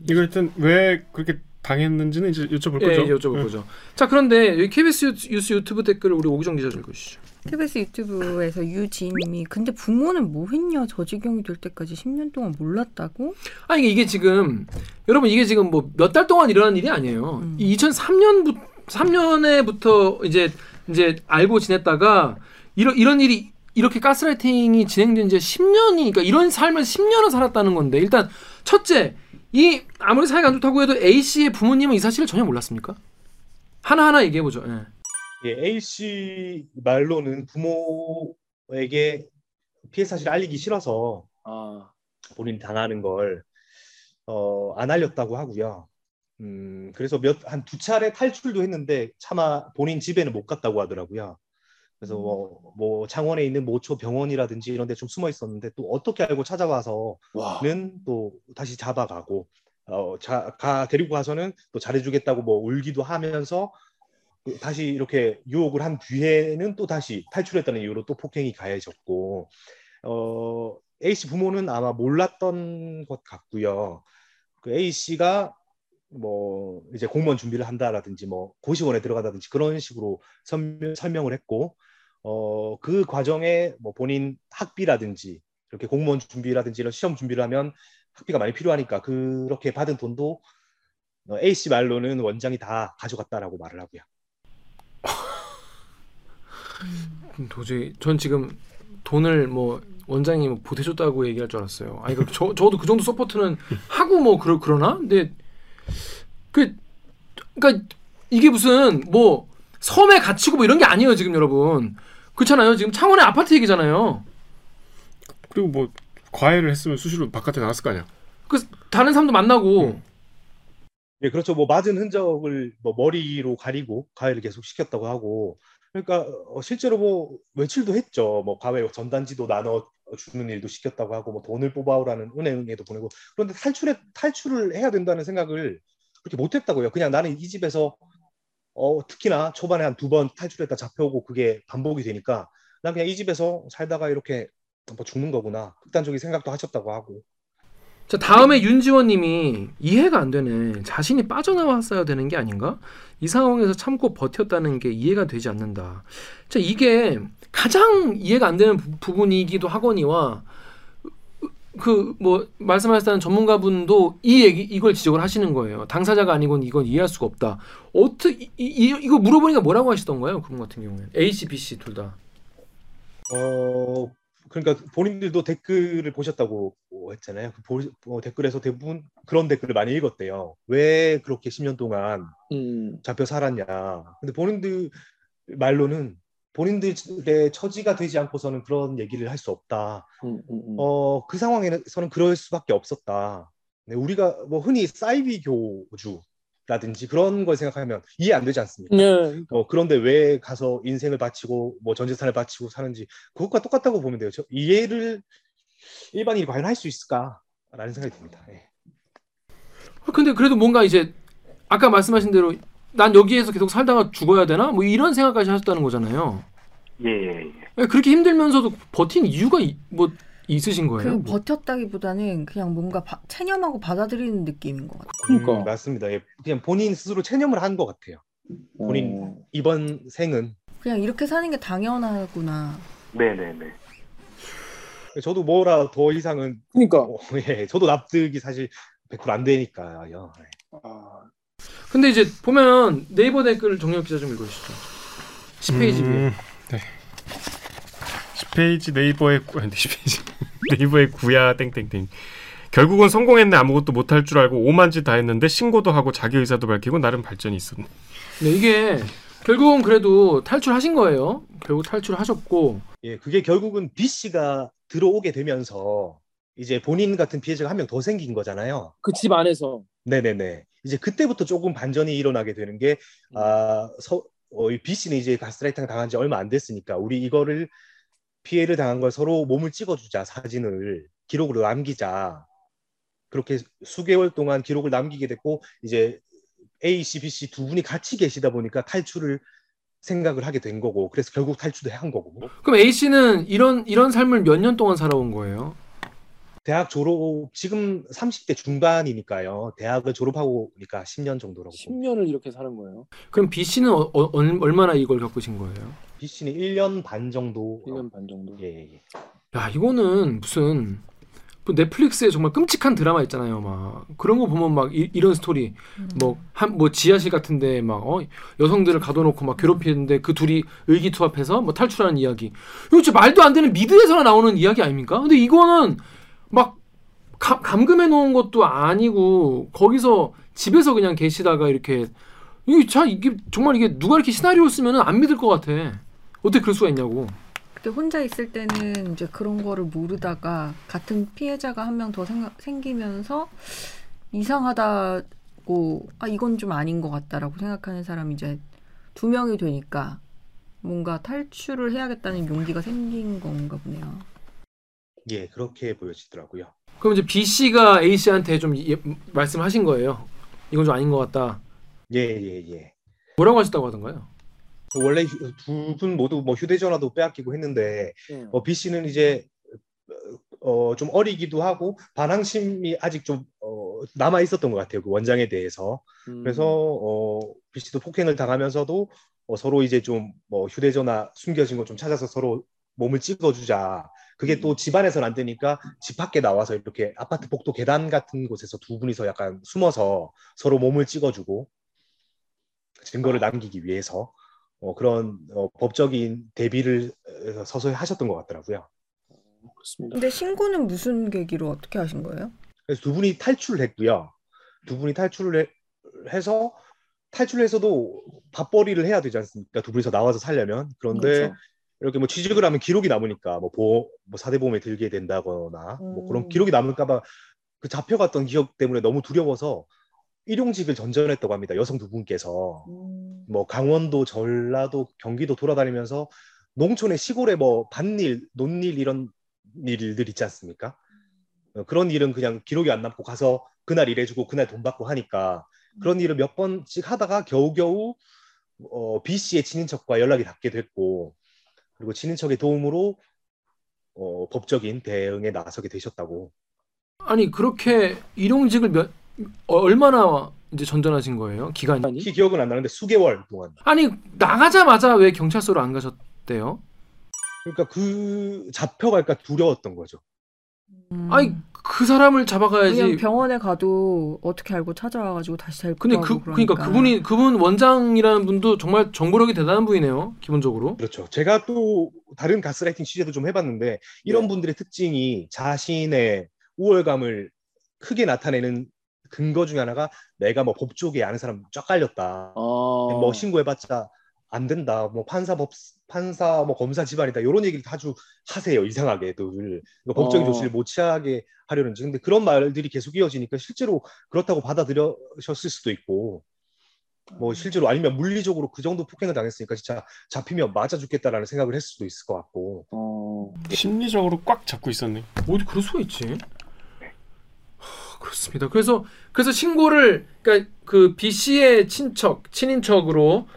이거 일단 왜 그렇게 당했는지는 이제 여쭤볼 예, 거죠. 이제 여쭤볼 예. 거죠. 자, 그런데 여기 KBS 유- 뉴스 유튜브 댓글을 우리 오기정 기자 좀 읽어주시죠. KBS 유튜브에서 유지님이 근데 부모는 뭐 했냐 저 지경이 될 때까지 10년 동안 몰랐다고? 아니 이게 지금 여러분 이게 지금 뭐 몇 달 동안 일어난 일이 아니에요. 음. 2003년부터 3년에부터 이제 이제 알고 지냈다가 이런 이런 일이 이렇게 가스라이팅이 진행된 지 10년이 그러니까 이런 삶을 10년을 살았다는 건데 일단 첫째 이 아무리 사이가 안 좋다고 해도 A 씨의 부모님은 이 사실을 전혀 몰랐습니까? 하나 하나 얘기해 보죠. 예. 예, A 씨 말로는 부모에게 피해 사실을 알리기 싫어서 아, 본인이 당하는 걸 어, 안 알렸다고 하고요. 음, 그래서 몇 한 두 차례 탈출도 했는데 차마 본인 집에는 못 갔다고 하더라고요. 그래서 뭐, 뭐 창원에 있는 모초 병원이라든지 이런 데 좀 숨어 있었는데 또 어떻게 알고 찾아와서는 와. 또 다시 잡아가고 어, 자, 가 데리고 가서는 또 잘해주겠다고 뭐 울기도 하면서 그 다시 이렇게 유혹을 한 뒤에는 또 다시 탈출했다는 이유로 또 폭행이 가해졌고 어, A 씨 부모는 아마 몰랐던 것 같고요. 그 A 씨가 뭐 이제 공무원 준비를 한다라든지 뭐 고시원에 들어가다든지 그런 식으로 설명, 설명을 했고 어, 그 과정에 뭐 본인 학비라든지 이렇게 공무원 준비라든지 이런 시험 준비를 하면 학비가 많이 필요하니까 그렇게 받은 돈도 어, A 씨 말로는 원장이 다 가져갔다라고 말을 하고요. 음, 도저히 전 지금 돈을 뭐 원장이 뭐 보태줬다고 얘기할 줄 알았어요. 아니 그 저 저도 그 정도 support는 하고 뭐 그러 그러나? 근데 그 그러니까 이게 무슨 뭐 섬에 갇히고 뭐 이런 게 아니에요 지금 여러분. 그렇잖아요. 지금 창원의 아파트 얘기잖아요. 그리고 뭐 과외를 했으면 수시로 바깥에 나갔을 거 아니야. 그 다른 사람도 만나고 예, 그렇죠. 뭐 맞은 흔적을 뭐 머리로 가리고 가해를 계속 시켰다고 하고 그러니까 어, 실제로 뭐 외출도 했죠. 뭐 가해 전단지도 나눠 주는 일도 시켰다고 하고 뭐 돈을 뽑아오라는 은행에도 보내고 그런데 탈출해 탈출을 해야 된다는 생각을 그렇게 못했다고요. 그냥 나는 이 집에서 어, 특히나 초반에 한 두 번 탈출했다 잡혀오고 그게 반복이 되니까 난 그냥 이 집에서 살다가 이렇게 뭐 죽는 거구나 극단적인 생각도 하셨다고 하고 자 다음에 윤지원님이 이해가 안 되네. 자신이 빠져나왔어야 되는 게 아닌가? 이 상황에서 참고 버텼다는 게 이해가 되지 않는다. 자 이게 가장 이해가 안 되는 부, 부분이기도 하거니와 그 뭐 말씀하셨다는 전문가분도 이 얘기 이걸 지적을 하시는 거예요. 당사자가 아니고는 이건 이해할 수가 없다. 어떻게 이, 이, 이거 물어보니까 뭐라고 하시던가요? 그분 같은 경우에는 A 씨, B 씨 둘 다. 어 그러니까 본인들도 댓글을 보셨다고 했잖아요. 그 보, 어, 댓글에서 대부분 그런 댓글을 많이 읽었대요. 왜 그렇게 10년 동안 음. 잡혀 살았냐. 근데 본인들 말로는 본인들의 처지가 되지 않고서는 그런 얘기를 할 수 없다. 음, 음, 음. 어, 그 상황에서는 그럴 수밖에 없었다. 네, 우리가 뭐 흔히 사이비 교주라든지 그런 걸 생각하면 이해 안 되지 않습니까? 네. 어, 그런데 왜 가서 인생을 바치고 뭐 전 재산을 바치고 사는지 그것과 똑같다고 보면 돼요. 저 이해를 일반인이 과연 할 수 있을까라는 생각이 듭니다. 예. 아, 근데 그래도 뭔가 이제 아까 말씀하신 대로 난 여기에서 계속 살다가 죽어야 되나? 뭐 이런 생각까지 하셨다는 거잖아요. 예, 예, 예. 왜 그렇게 힘들면서도 버틴 이유가 이- 뭐 있으신 거예요? 그 버텼다기보다는 그냥 뭔가 바- 체념하고 받아들이는 느낌인 것 같아요. 그러니까. 음, 맞습니다. 예. 그냥 본인 스스로 체념을 한 것 같아요. 본인 어. 이번 생은 그냥 이렇게 사는 게 당연하구나. 네, 네, 네. 저도 뭐라 더 이상은 그러니까. 어, (laughs) 예, 저도 납득이 사실 100%안 되니까요. 예. 아, 근데 이제 보면 네이버 댓글 정력 기자 좀 읽어주시죠. 10페이지 위에. 음, 네. 10페이지 네이버의 구- 아니 10페이지 (laughs) 네이버의 구야 땡땡땡. 결국은 성공했네 아무것도 못할 줄 알고 오만 짓 다 했는데 신고도 하고 자기 의사도 밝히고 나름 발전이 있었네. 네, 이게 결국은 그래도 탈출하신 거예요. 결국 탈출하셨고 예, 그게 결국은 B 씨가 들어오게 되면서 이제 본인 같은 피해자가 한 명 더 생긴 거잖아요. 그 집 안에서. 네네네. 이제 그때부터 조금 반전이 일어나게 되는 게, 아, 서, 어, 이 B 씨는 이제 가스라이팅 당한 지 얼마 안 됐으니까, 우리 이거를 피해를 당한 걸 서로 몸을 찍어주자, 사진을. 기록으로 남기자. 그렇게 수개월 동안 기록을 남기게 됐고, 이제 A 씨, B 씨 두 분이 같이 계시다 보니까 탈출을 생각을 하게 된 거고, 그래서 결국 탈출도 한 거고. 그럼 A 씨는 이런 이런 삶을 몇 년 동안 살아온 거예요? 대학 졸업, 지금 30대 중반이니까요. 대학을 졸업하고 오니까 10년 정도라고. 봅니다. 10년을 이렇게 사는 거예요. 그럼 B 씨는 어, 어, 얼- 얼마나 이걸 겪으신 거예요? B 씨는 1년 반 정도. 1년 반 정도. 예, 예, 예. 야 이거는 무슨 뭐 넷플릭스에 정말 끔찍한 드라마 있잖아요. 막 그런 거 보면 막 이, 런 스토리 뭐한뭐 지하실 같은데 막 어, 여성들을 가둬놓고 막 괴롭히는데 그 둘이 의기투합해서 뭐 탈출하는 이야기. 이거 진짜 말도 안 되는 미드에서나 나오는 이야기 아닙니까? 근데 이거는 막 감, 감금해 놓은 것도 아니고 거기서 집에서 그냥 계시다가 이렇게 이게 자 이게 정말 이게 누가 이렇게 시나리오 쓰면은 안 믿을 것 같아. 어떻게 그럴 수가 있냐고. 그때 혼자 있을 때는 이제 그런 거를 모르다가 같은 피해자가 한 명 더 생기면서 이상하다고 아 이건 좀 아닌 것 같다라고 생각하는 사람이 이제 두 명이 되니까 뭔가 탈출을 해야겠다는 용기가 생긴 건가 보네요. 예, 그렇게 보여지더라고요. 그럼 이제 B 씨가 A 씨한테 좀 예, 말씀하신 거예요. 이건 좀 아닌 것 같다. 예, 예, 예. 뭐라고 하셨다고 하던가요? 원래 두 분 모두 뭐 휴대전화도 빼앗기고 했는데 네. 어, B 씨는 이제 어, 좀 어리기도 하고 반항심이 아직 좀 어, 남아 있었던 것 같아요. 그 원장에 대해서. 음. 그래서 어, B 씨도 폭행을 당하면서도 어, 서로 이제 좀 뭐 휴대전화 숨겨진 거 좀 찾아서 서로 몸을 찍어주자. 그게 또 집안에서는 안 되니까 집 밖에 나와서 이렇게 아파트 복도 계단 같은 곳에서 두 분이서 약간 숨어서 서로 몸을 찍어주고 증거를 남기기 위해서 어, 그런 어, 법적인 대비를 어, 서서히 하셨던 것 같더라고요. 그렇습니다. 근데 신고는 무슨 계기로 어떻게 하신 거예요? 그래서 두 분이 탈출을 했고요. 두 분이 탈출을 해, 해서 탈출해서도 밥벌이를 해야 되지 않습니까? 두 분이서 나와서 살려면 그런데 그렇죠. 이렇게 뭐 취직을 하면 기록이 남으니까 뭐 보험, 뭐 사대보험에 들게 된다거나 뭐 그런 음. 기록이 남을까봐 그 잡혀갔던 기억 때문에 너무 두려워서 일용직을 전전했다고 합니다. 여성 두 분께서 음. 뭐 강원도, 전라도, 경기도 돌아다니면서 농촌의 시골에 뭐 밭일, 논일 이런 일들 있지 않습니까? 어, 그런 일은 그냥 기록이 안 남고 가서 그날 일해주고 그날 돈 받고 하니까 그런 일을 몇 번씩 하다가 겨우겨우 어, B 씨의 친인척과 연락이 닿게 됐고 그리고 친인척의 도움으로 어, 법적인 대응에 나서게 되셨다고 아니 그렇게 일용직을 몇 어, 얼마나 이제 전전하신 거예요? 기간이? 키 기억은 안 나는데 수개월 동안. 아니 나가자마자 왜 경찰서로 안 가셨대요? 그러니까 그 잡혀갈까 두려웠던 거죠. 음. 아니 그 사람을 잡아가야지. 그냥 병원에 가도 어떻게 알고 찾아와가지고 다시 잘 근데 그 그러니까 그분이 그분 원장이라는 분도 정말 정보력이 대단한 분이네요. 기본적으로. 그렇죠. 제가 또 다른 가스라이팅 취재도 좀 해봤는데 이런 네. 분들의 특징이 자신의 우월감을 크게 나타내는 근거 중에 하나가 내가 뭐 법조계 아는 사람 쫙 깔렸다. 어. 뭐 신고해봤자 안 된다. 뭐 판사 법 판사 뭐 검사 집안이다. 이런 얘기를 자주 하세요. 이상하게들 그러니까 법적인 어. 조치를 못 취하게 하려는지. 근데 그런 말들이 계속 이어지니까 실제로 그렇다고 받아들여셨을 수도 있고. 뭐 실제로 아니면 물리적으로 그 정도 폭행을 당했으니까 진짜 잡히면 맞아 죽겠다라는 생각을 했을 수도 있을 것 같고. 어. 심리적으로 꽉 잡고 있었네. 어디 그럴 수가 있지? 하, 그렇습니다. 그래서 그래서 신고를 그러니까 그 B 씨의 친척 친인척으로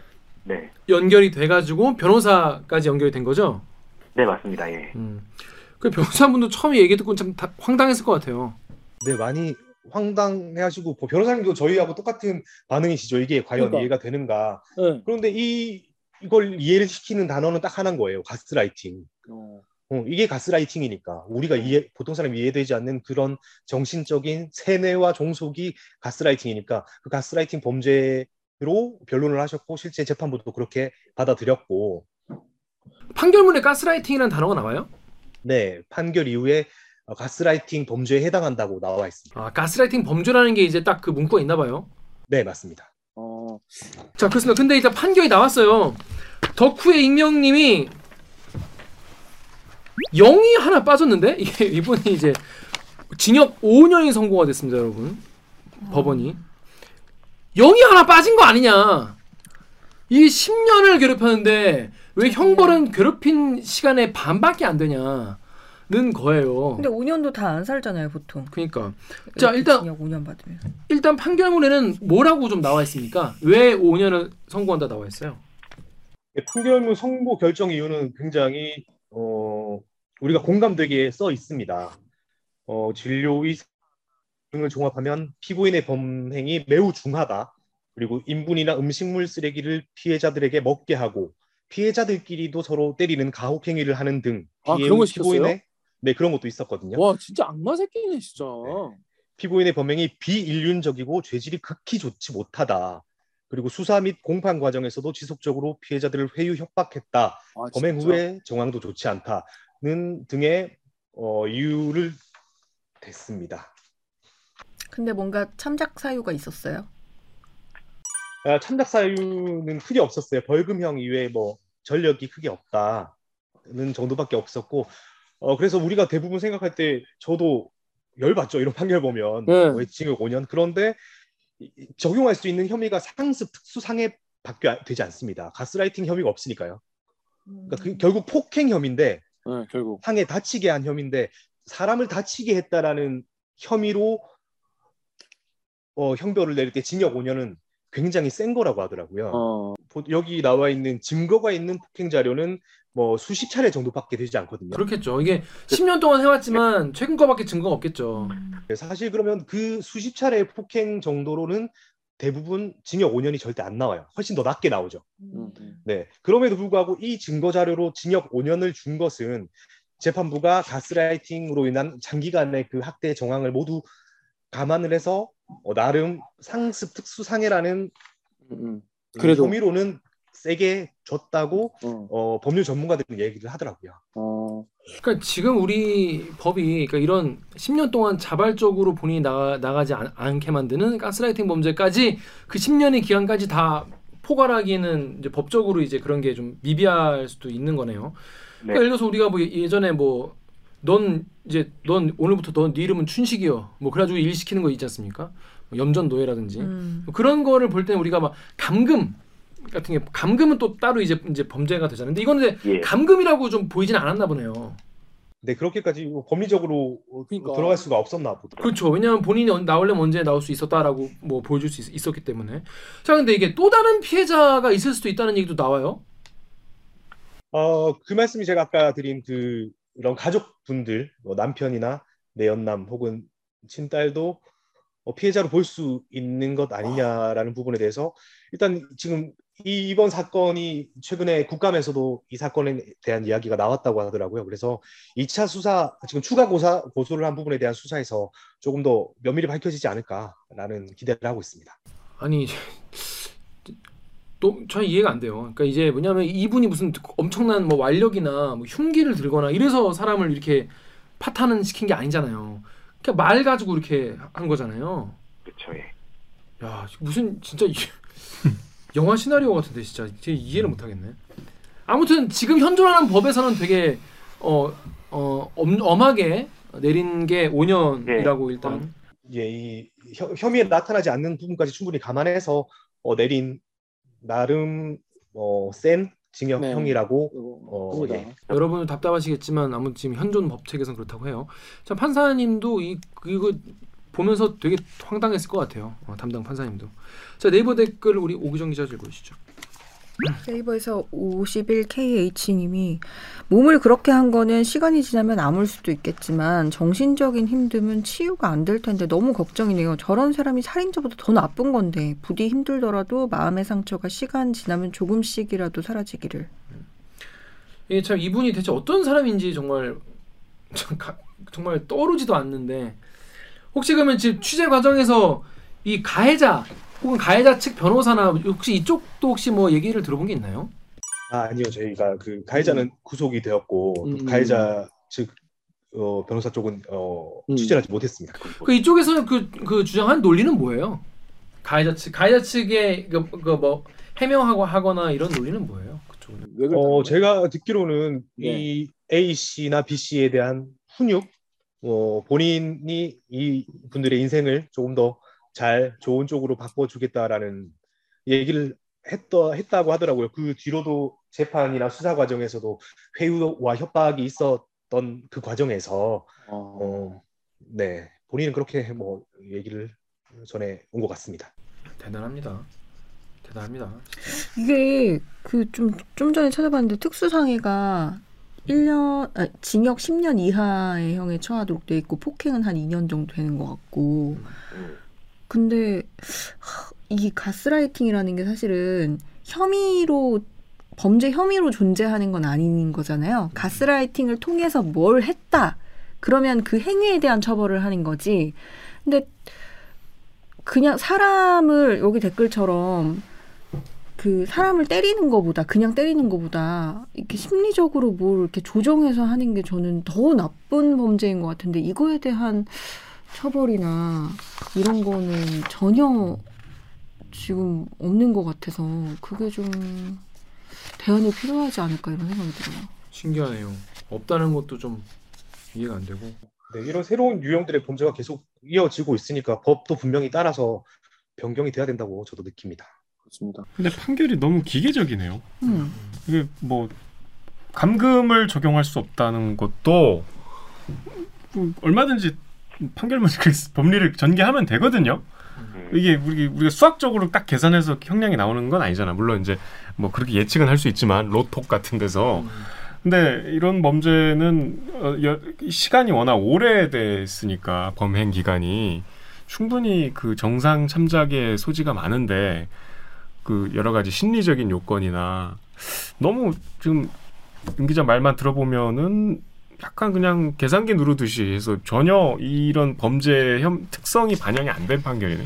네. 연결이 돼가지고 변호사까지 연결이 된 거죠. 네, 맞습니다. 예. 음. 그 변호사분도 처음에 얘기 듣고 참 다- 황당했을 것 같아요. 네, 많이 황당해하시고 뭐 변호사님도 저희하고 똑같은 반응이시죠. 이게 과연 그러니까. 이해가 되는가. 네. 그런데 이 이걸 이해를 시키는 단어는 딱 하나인 거예요. 가스라이팅. 어. 어, 이게 가스라이팅이니까 우리가 이해 보통 사람이 이해되지 않는 그런 정신적인 세뇌와 종속이 가스라이팅이니까 그 가스라이팅 범죄 로 변론을 하셨고 실제 재판부도 그렇게 받아들였고 판결문에 가스라이팅이라는 단어가 나와요? 네 판결 이후에 어, 가스라이팅 범죄에 해당한다고 나와 있습니다. 아 가스라이팅 범죄라는 게 이제 딱 그 문구가 있나 봐요. 네 맞습니다. 어. 자 그렇습니다. 근데 일단 판결이 나왔어요. 덕후의 익명님이 0이 하나 빠졌는데 이게 이분이 이제 징역 5년이 선고가 됐습니다, 여러분. 법원이 0이 하나 빠진 거 아니냐? 이 10년을 괴롭혔는데 왜 형벌은 괴롭힌 시간의 반밖에 안 되냐 는 거예요. 근데 5년도 다 안 살잖아요 보통. 그러니까 자, 일단- 징역 5년 받으면. 일단 판결문에는 뭐라고 좀 나와 있습니까? 왜 5년을 선고한다 나와 있어요? 네, 판결문 선고 결정 이유는 굉장히 어, 우리가 공감되게 써 있습니다. 어, 진료 의 등을 종합하면 피고인의 범행이 매우 중하다. 그리고 인분이나 음식물 쓰레기를 피해자들에게 먹게 하고 피해자들끼리도 서로 때리는 가혹 행위를 하는 등 아, 그런 거? 피고인의 네 그런 것도 있었거든요. 와 진짜 악마 새끼네 진짜. 피고인의 범행이 비인륜적이고 죄질이 극히 좋지 못하다. 그리고 수사 및 공판 과정에서도 지속적으로 피해자들을 회유 협박했다. 아, 범행? 후에 정황도 좋지 않다는 등의 어, 이유를 댔습니다. 근데 뭔가 참작 사유가 있었어요. 아, 참작 사유는 크게 없었어요. 벌금형 이외에 뭐 전력이 크게 없다는 정도밖에 없었고, 어, 그래서 우리가 대부분 생각할 때 저도 열받죠. 이런 판결 보면 네. 왜 징역 5년. 그런데 적용할 수 있는 혐의가 상습 특수상해 밖에 되지 않습니다. 가스라이팅 혐의가 없으니까요. 그러니까 그 결국 폭행 혐의인데 네, 결국. 상해 다치게 한 혐의인데 사람을 다치게 했다라는 혐의로 어, 형벌을 내릴 때 징역 5년은 굉장히 센 거라고 하더라고요. 어. 보- 여기 나와 있는 증거가 있는 폭행 자료는 뭐 수십 차례 정도밖에 되지 않거든요. 그렇겠죠. 이게 10년 동안 해왔지만 최근 거밖에 증거가 없겠죠. 사실 그러면 그 수십 차례의 폭행 정도로는 대부분 징역 5년이 절대 안 나와요. 훨씬 더 낮게 나오죠. 음, 음. 네. 그럼에도 불구하고 이 증거 자료로 징역 5년을 준 것은 재판부가 가스라이팅으로 인한 장기간의 그 학대 정황을 모두 감안을 해서 어, 나름 상습 특수 상해라는 음, 음. 그 그래도- 혐의로는 세게 줬다고 어. 어, 법률 전문가들은 얘기를 하더라고요. 어. 그러니까 지금 우리 법이 그러니까 이런 10년 동안 자발적으로 본인이 나가, 나가지 않, 않게 만드는 가스라이팅 범죄까지 그 10년의 기간까지 다 포괄하기는 이제 법적으로 이제 그런 게 좀 미비할 수도 있는 거네요. 네. 그러니까 예를 들어서 우리가 뭐 예전에 뭐 넌 이제 넌 오늘부터 넌 네 이름은 춘식이요. 뭐 그래가지고 일 시키는 거 있지 않습니까? 뭐 염전 노예라든지 음. 그런 거를 볼 때는 우리가 막 감금 같은 게 감금은 또 따로 이제 이제 범죄가 되잖아요. 근데 이거는 이제 예. 감금이라고 좀 보이진 않았나 보네요. 네, 그렇게까지 뭐 법리적으로 어, 그러니까. 들어갈 수가 없었나 보더라고요. 그렇죠. 왜냐하면 본인이 언- 나오려면 언제 나올 수 있었다라고 뭐 보여줄 수 있, 었기 때문에. 자, 근데 이게 또 다른 피해자가 있을 수도 있다는 얘기도 나와요. 어, 그 말씀이 제가 아까 드린 그 이런 가족분들, 뭐 남편이나 내 연남 혹은 친딸도 어, 피해자로 볼 수 있는 것 아니냐라는 부분에 대해서 일단 지금 이, 이번 사건이 최근에 국감에서도 이 사건에 대한 이야기가 나왔다고 하더라고요. 그래서 2차 수사 지금 추가 고사 고소를 한 부분에 대한 수사에서 조금 더 면밀히 밝혀지지 않을까라는 기대를 하고 있습니다. 아니 또전 이해가 안 돼요. 그러니까 이제 뭐냐면 이분이 무슨 엄청난 뭐 완력이나 뭐 흉기를 들거나 이래서 사람을 이렇게 파탄은 시킨 게 아니잖아요. 그냥 말 가지고 이렇게 한 거잖아요. 그렇죠. 예. 야 무슨 진짜 이- (laughs) 영화 시나리오 같은데 진짜 제 이해를 못 하겠네. 아무튼 지금 현존하는 법에서는 되게 어, 어 엄, 엄하게 내린 게 5년이라고 일단 예, 이 혐- 혐의에 나타나지 않는 부분까지 충분히 감안해서 어, 내린 나름 어, 센 징역형이라고 어, 그겁니다. 예. 여러분 답답하시겠지만 아무튼 지금 현존 법책에선 그렇다고 해요. 자 판사님도 이 이거 보면서 되게 황당했을 것 같아요. 어, 담당 판사님도. 자 네이버 댓글 우리 오기정 기자 읽어주시죠. 네이버에서 51KH님이 몸을 그렇게 한 거는 시간이 지나면 아물 수도 있겠지만 정신적인 힘듦은 치유가 안 될 텐데 너무 걱정이네요. 저런 사람이 살인자보다 더 나쁜 건데 부디 힘들더라도 마음의 상처가 시간 지나면 조금씩이라도 사라지기를. 이게 참 이분이 대체 어떤 사람인지 정말 참 가- 정말 떠오르지도 않는데 혹시 그러면 지금 취재 과정에서 이 가해자 혹은 가해자 측 변호사나 혹시 이쪽도 혹시 뭐 얘기를 들어본 게 있나요? 아, 아니요. 저희가 그 가해자는 구속이 되었고 또 음. 가해자 측 어, 변호사 쪽은 어, 음. 취재하지 못했습니다. 그 이쪽에서는 그, 그 주장한 논리는 뭐예요? 가해자 측 가해자 측의 그뭐 해명하고 하거나 이런 논리는 뭐예요? 그쪽은? 어, 제가 듣기로는 네. 이 A 씨나 B 씨에 대한 훈육, 어, 본인이 이 분들의 인생을 조금 더 잘 좋은 쪽으로 바꿔주겠다라는 얘기를 했더, 했다고 하더라고요. 그 뒤로도 재판이나 수사 과정에서도 회유와 협박이 있었던 그 과정에서 어, 어, 네 본인은 그렇게 뭐 얘기를 전해 온 것 같습니다. 대단합니다. 대단합니다. 이게 그 좀 좀 전에 찾아봤는데 특수상해가 1년 아, 징역 10년 이하의 형에 처하도록 돼 있고 폭행은 한 2년 정도 되는 것 같고 음. 근데 하, 이 가스라이팅이라는 게 사실은 혐의로 범죄 혐의로 존재하는 건 아닌 거잖아요. 가스라이팅을 통해서 뭘 했다. 그러면 그 행위에 대한 처벌을 하는 거지. 근데 그냥 사람을 여기 댓글처럼 그 사람을 때리는 것보다 그냥 때리는 것보다 이렇게 심리적으로 뭘 이렇게 조정해서 하는 게 저는 더 나쁜 범죄인 것 같은데 이거에 대한 처벌이나 이런 거는 전혀 지금 없는 것 같아서 그게 좀 대안이 필요하지 않을까 이런 생각이 들어요. 신기하네요. 없다는 것도 좀 이해가 안 되고. 네, 이런 새로운 유형들의 범죄가 계속 이어지고 있으니까 법도 분명히 따라서 변경이 돼야 된다고 저도 느낍니다. 그렇습니다. 근데 판결이 너무 기계적이네요. 음. 이게 뭐 감금을 적용할 수 없다는 것도 뭐 얼마든지 판결문 그 법리를 전개하면 되거든요. 음. 이게 우리 우리가 수학적으로 딱 계산해서 형량이 나오는 건 아니잖아. 물론 이제 뭐 그렇게 예측은 할 수 있지만 로톡 같은 데서 근데 이런 범죄는 어, 여- 시간이 워낙 오래됐으니까 범행 기간이 충분히 그 정상 참작의 소지가 많은데 그 여러 가지 심리적인 요건이나 너무 지금 임 기자 말만 들어보면은 약간 그냥 계산기 누르듯이 해서 전혀 이런 범죄 혐 특성이 반영이 안 된 판결이네.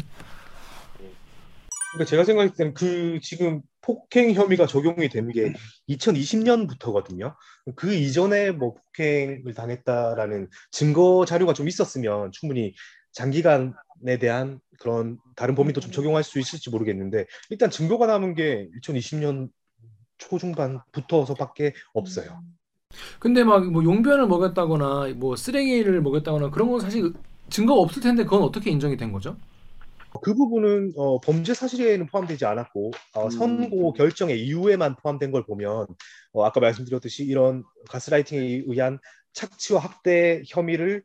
그러니까 제가 생각할 때는 그 지금 폭행 혐의가 적용이 된 게 2020년부터거든요. 그 이전에 뭐 폭행을 당했다라는 증거 자료가 좀 있었으면 충분히 장기간에 대한 그런 다른 범위도 좀 적용할 수 있을지 모르겠는데 일단 증거가 남은 게 2020년 초중반부터서밖에 없어요. 근데 막 뭐 용변을 먹였다거나 뭐 쓰레기를 먹였다거나 그런 건 사실 증거가 없을 텐데 그건 어떻게 인정이 된 거죠? 그 부분은 어, 범죄 사실에는 포함되지 않았고 어, 음. 선고 결정의 이후에만 포함된 걸 보면 어, 아까 말씀드렸듯이 이런 가스라이팅에 의한 착취와 학대 혐의를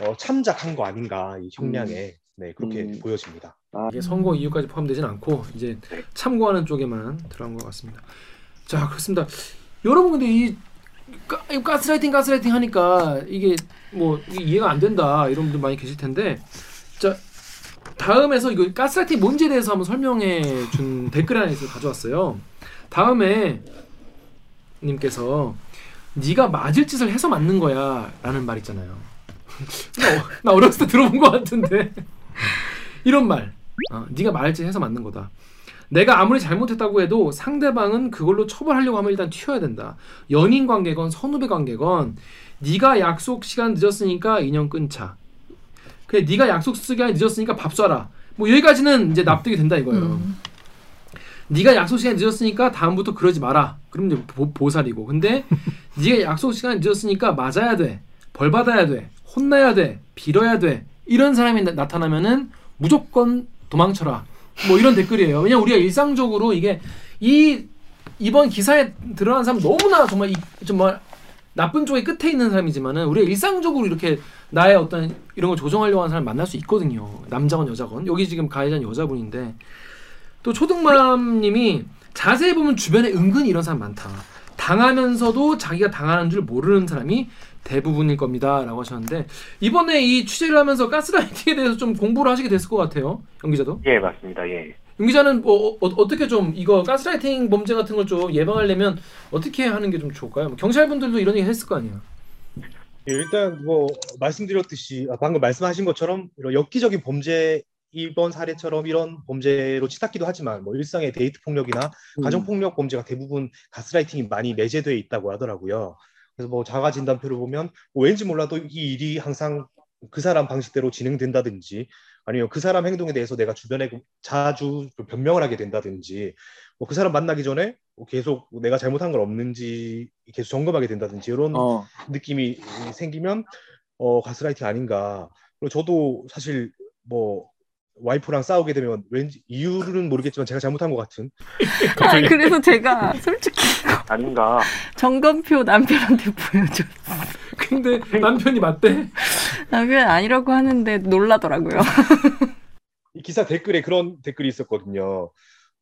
어, 참작한 거 아닌가 이 형량에 네 그렇게 음. 보여집니다. 아, 이게 선거 이유까지 포함되진 않고 이제 참고하는 쪽에만 들어간 것 같습니다. 자 그렇습니다. 여러분 근데 이 가스라이팅 가스라이팅 하니까 이게 뭐 이해가 안 된다 이런 분들 많이 계실 텐데 자 다음에서 이거 가스라이팅 뭔지에 대해서 한번 설명해 준 댓글 하나 있어 가져왔어요. 다음에 님께서 네가 맞을 짓을 해서 맞는 거야라는 말 있잖아요. (laughs) 나, 어- 나 어렸을 때 들어본 것 같은데 (laughs) 이런 말. 어, 네가 맞을 짓 해서 맞는 거다. 내가 아무리 잘못했다고 해도 상대방은 그걸로 처벌하려고 하면 일단 튀어야 된다. 연인 관계건 선후배 관계건 네가 약속 시간 늦었으니까 인연 끊자. 그래 네가 약속 시간이 늦었으니까 밥 쏴라. 뭐 여기까지는 이제 납득이 된다 이거예요. 음. 네가 약속 시간 늦었으니까 다음부터 그러지 마라. 그럼 이제 보, 보살이고. 근데 (laughs) 네가 약속 시간 늦었으니까 맞아야 돼. 벌 받아야 돼. 혼나야 돼. 빌어야 돼. 이런 사람이 나, 나타나면은 무조건 도망쳐라. 뭐 이런 댓글이에요. 왜냐 면 우리가 일상적으로 이게 이 이번 기사에 드러난 사람 너무나 정말 이, 정말 나쁜 쪽의 끝에 있는 사람이지만은 우리가 일상적으로 이렇게 나의 어떤 이런 걸 조정하려고 하는 사람 만날 수 있거든요. 남자건 여자건. 여기 지금 가해자는 여자분인데 또 초등맘님이 자세히 보면 주변에 은근히 이런 사람 많다. 당하면서도 자기가 당하는 줄 모르는 사람이 대부분일 겁니다라고 하셨는데 이번에 이 취재를 하면서 가스라이팅에 대해서 좀 공부를 하시게 됐을 것 같아요. 영 기자도. 예, 맞습니다. 예. 영 기자는 뭐 어, 떻게좀 이거 가스라이팅 범죄 같은 걸 좀 예방하려면 어떻게 하는 게 좀 좋을까요? 뭐 경찰분들도 이런 얘기 했을 거 아니에요. 예, 일단 뭐 말씀드렸듯이 아, 방금 말씀하신 것처럼 이런 엽기적인 범죄 이번 사례처럼 이런 범죄로 치닫기도 하지만 뭐 일상의 데이트 폭력이나 가정 폭력 범죄가 대부분 가스라이팅이 많이 내재되어 있다고 하더라고요. 그래서 뭐 자가 진단표를 보면 뭐 왠지 몰라도 이 일이 항상 그 사람 방식대로 진행된다든지 아니면 그 사람 행동에 대해서 내가 주변에 자주 변명을 하게 된다든지 뭐 그 사람 만나기 전에 뭐 계속 내가 잘못한 건 없는지 계속 점검하게 된다든지 이런 어. 느낌이 생기면 어 가스라이팅 아닌가. 그리고 저도 사실 뭐 와이프랑 싸우게 되면 왠지 이유는 모르겠지만 제가 잘못한 것 같은 (laughs) 아, 그래서 제가 솔직히 아닌가. 점검표 남편한테 보여줘. (laughs) 근데 남편이 맞대. 남편 아니라고 하는데 놀라더라고요. (laughs) 이 기사 댓글에 그런 댓글이 있었거든요.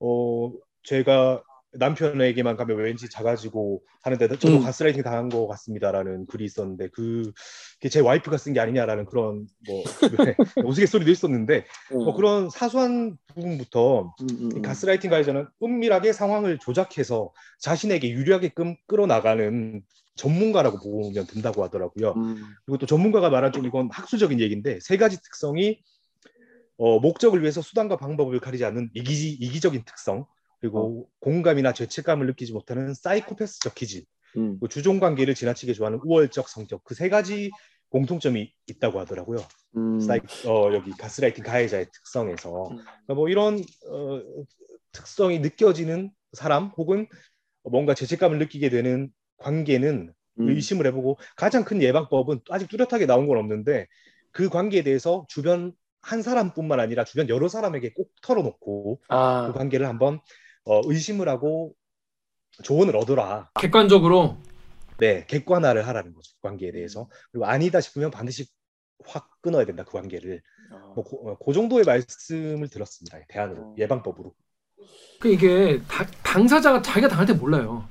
어 제가 남편에게만 가면 왠지 작아지고 하는데 저도 음. 가스라이팅 당한 것 같습니다라는 글이 있었는데 그게 제 와이프가 쓴 게 아니냐라는 그런 뭐 (laughs) 우스갯소리도 있었는데 뭐 그런 사소한 부분부터 음, 음, 이 음. 가스라이팅 가해자는 은밀하게 상황을 조작해서 자신에게 유리하게끔 끌어나가는 전문가라고 보면 된다고 하더라고요. 음. 그리고 또 전문가가 말한 좀 이건 학술적인 얘기인데 세 가지 특성이 어, 목적을 위해서 수단과 방법을 가리지 않는 이기, 이기적인 특성 그리고 공감이나 죄책감을 느끼지 못하는 사이코패스적 기질 음. 주종 관계를 지나치게 좋아하는 우월적 성격 그 세 가지 공통점이 있다고 하더라고요. 음. 사이, 어, 여기 가스라이팅 가해자의 특성에서 음. 그러니까 뭐 이런 어, 특성이 느껴지는 사람 혹은 뭔가 죄책감을 느끼게 되는 관계는 음. 의심을 해보고 가장 큰 예방법은 아직 뚜렷하게 나온 건 없는데 그 관계에 대해서 주변 한 사람뿐만 아니라 주변 여러 사람에게 꼭 털어놓고 그 아. 관계를 한번 어, 의심을 하고 조언을 얻어라. 객관적으로 네, 객관화를 하라는 거죠. 그 관계에 대해서. 그리고 아니다 싶으면 반드시 확 끊어야 된다. 그 관계를. 어. 뭐, 그, 어, 그 정도의 말씀을 들었습니다. 대안으로 어. 예방법으로. 그 이게 다- 당사자가 자기가 당할 때 몰라요.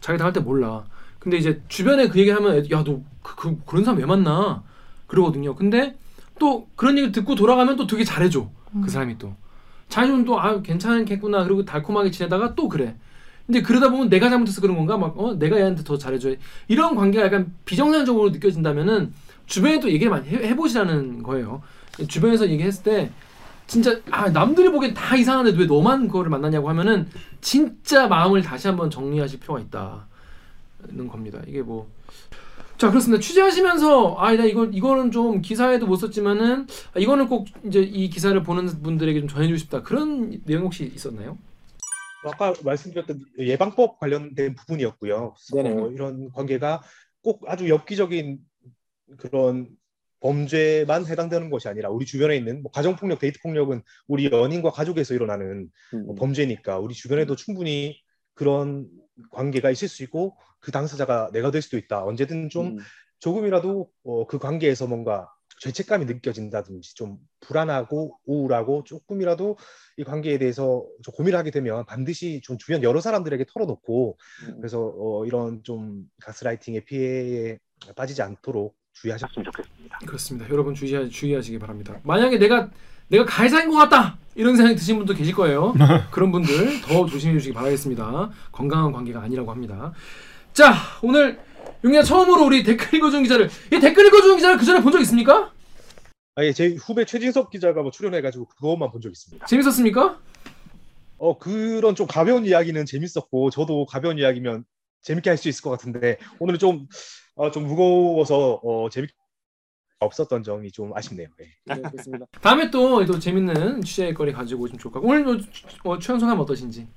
자기가 당할 때 몰라. 근데 이제 주변에 그 얘기 하면 야너 그, 그, 그 런 사람 왜 만나? 그러거든요. 근데 또 그런 얘기 듣고 돌아가면 또 되게 잘해줘. 음. 그 사람이 또. 잘해주면 또아 괜찮겠구나. 그리고 달콤하게 지내다가 또 그래. 근데 그러다 보면 내가 잘못해서 그런 건가? 막 어 내가 얘한테 더 잘해줘. 이런 관계가 약간 비정상적으로 느껴진다면은 주변에도 얘기를 많이 해, 해보시라는 거예요. 주변에서 얘기했을 때 진짜 아 남들이 보기엔 다 이상한데 왜 너만 그거를 만나냐고 하면은 진짜 마음을 다시 한번 정리하실 필요가 있다는 겁니다. 이게 뭐. 자 그렇습니다. 취재하시면서 아나 이거 이거는 좀 기사에도 못 썼지만은 아, 이거는 꼭 이제 이 기사를 보는 분들에게 좀 전해주고 싶다 그런 내용 혹시 있었나요? 아까 말씀드렸던 예방법 관련된 부분이었고요. 네네. 어, 이런 관계가 꼭 아주 엽기적인 그런 범죄만 해당되는 것이 아니라 우리 주변에 있는 뭐 가정폭력, 데이트폭력은 우리 연인과 가족에서 일어나는 음. 뭐 범죄니까 우리 주변에도 충분히 그런 관계가 있을 수 있고 그 당사자가 내가 될 수도 있다. 언제든 좀 음. 조금이라도 어, 그 관계에서 뭔가 죄책감이 느껴진다든지 좀 불안하고 우울하고 조금이라도 이 관계에 대해서 좀 고민을 하게 되면 반드시 좀 주변 여러 사람들에게 털어놓고 음. 그래서 어, 이런 좀 가스라이팅의 피해에 빠지지 않도록 주의하셨. 하셨으면 좋겠습니다. 그렇습니다. 여러분 주의하, 주의하시기 바랍니다. 만약에 내가 내가 가해자인 것 같다 이런 생각이 드신 분도 계실 거예요. 그런 분들 더 조심해 주시기 바라겠습니다. 건강한 관계가 아니라고 합니다. 자 오늘 용야 처음으로 우리 댓글 읽어주는 기자를 이 댓글 읽어주는 기자를 그 전에 본 적 있습니까? 아예 제 후배 최진석 기자가 뭐 출연해가지고 그것만 본 적 있습니다. 재밌었습니까? 어 그런 좀 가벼운 이야기는 재밌었고 저도 가벼운 이야기면 재밌게 할 수 있을 것 같은데 오늘은 좀, 어, 좀 무거워서 어, 재밌게 없었던 점이 좀 아쉽네요. 네. 네, 그렇습니다. (laughs) 다음에 또, 또 재밌는 취재거리 가지고 오시면 좋을 것 같고 오늘 어, 최연 소감 어떠신지?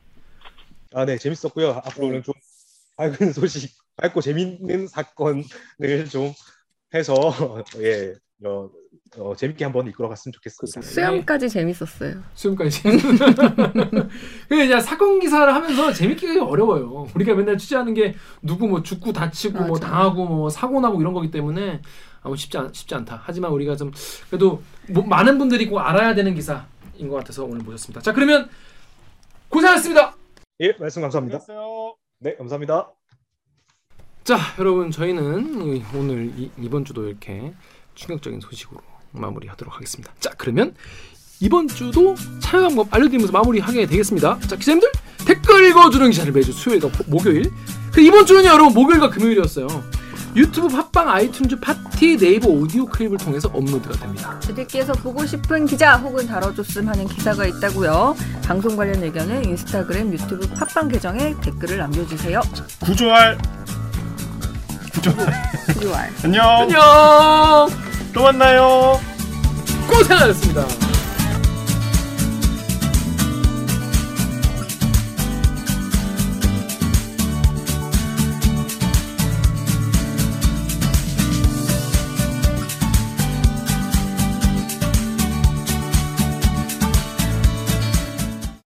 아, 네, 재밌었고요. 앞으로는 좀 밝은 소식, 밝고 재밌는 사건을 좀 해서 예, 어, 어, 재밌게 한번 이끌어갔으면 좋겠습니다. 수염까지 재밌었어요. 수영까지. (laughs) 그 이제 사건 기사를 하면서 재밌게 하기 어려워요. 우리가 맨날 취재하는 게 누구 뭐 죽고 다치고 뭐 맞아. 당하고 뭐 사고 나고 이런 거기 때문에 아무 쉽지 않, 쉽지 않다. 하지만 우리가 좀 그래도 뭐 많은 분들이 꼭 알아야 되는 기사인 것 같아서 오늘 모셨습니다. 자 그러면 고생하셨습니다. 예, 말씀 감사합니다. 네, 감사합니다. 자 여러분 저희는 이- 오늘 이, 이번 주도 이렇게 충격적인 소식으로 마무리하도록 하겠습니다. 자 그러면 이번 주도 참여 방법 알려드리면서 마무리하게 되겠습니다. 자 기자님들 댓글 읽어주는 기자들 매주 수요일과 고- 목요일 그 이번 주는요 여러분 목요일과 금요일이었어요. 유튜브 팟빵 아이튠즈 팟티 네이버 오디오 클립을 통해서 업로드가 됩니다. 저들께서 보고 싶은 기자 혹은 다뤄줬음 하는 기사가 있다고요. 방송 관련 의견은 인스타그램, 유튜브 팟빵 계정에 댓글을 남겨주세요. 구좋알 구좋알 좋아요. 안녕 안녕 또 만나요. 고생하셨습니다.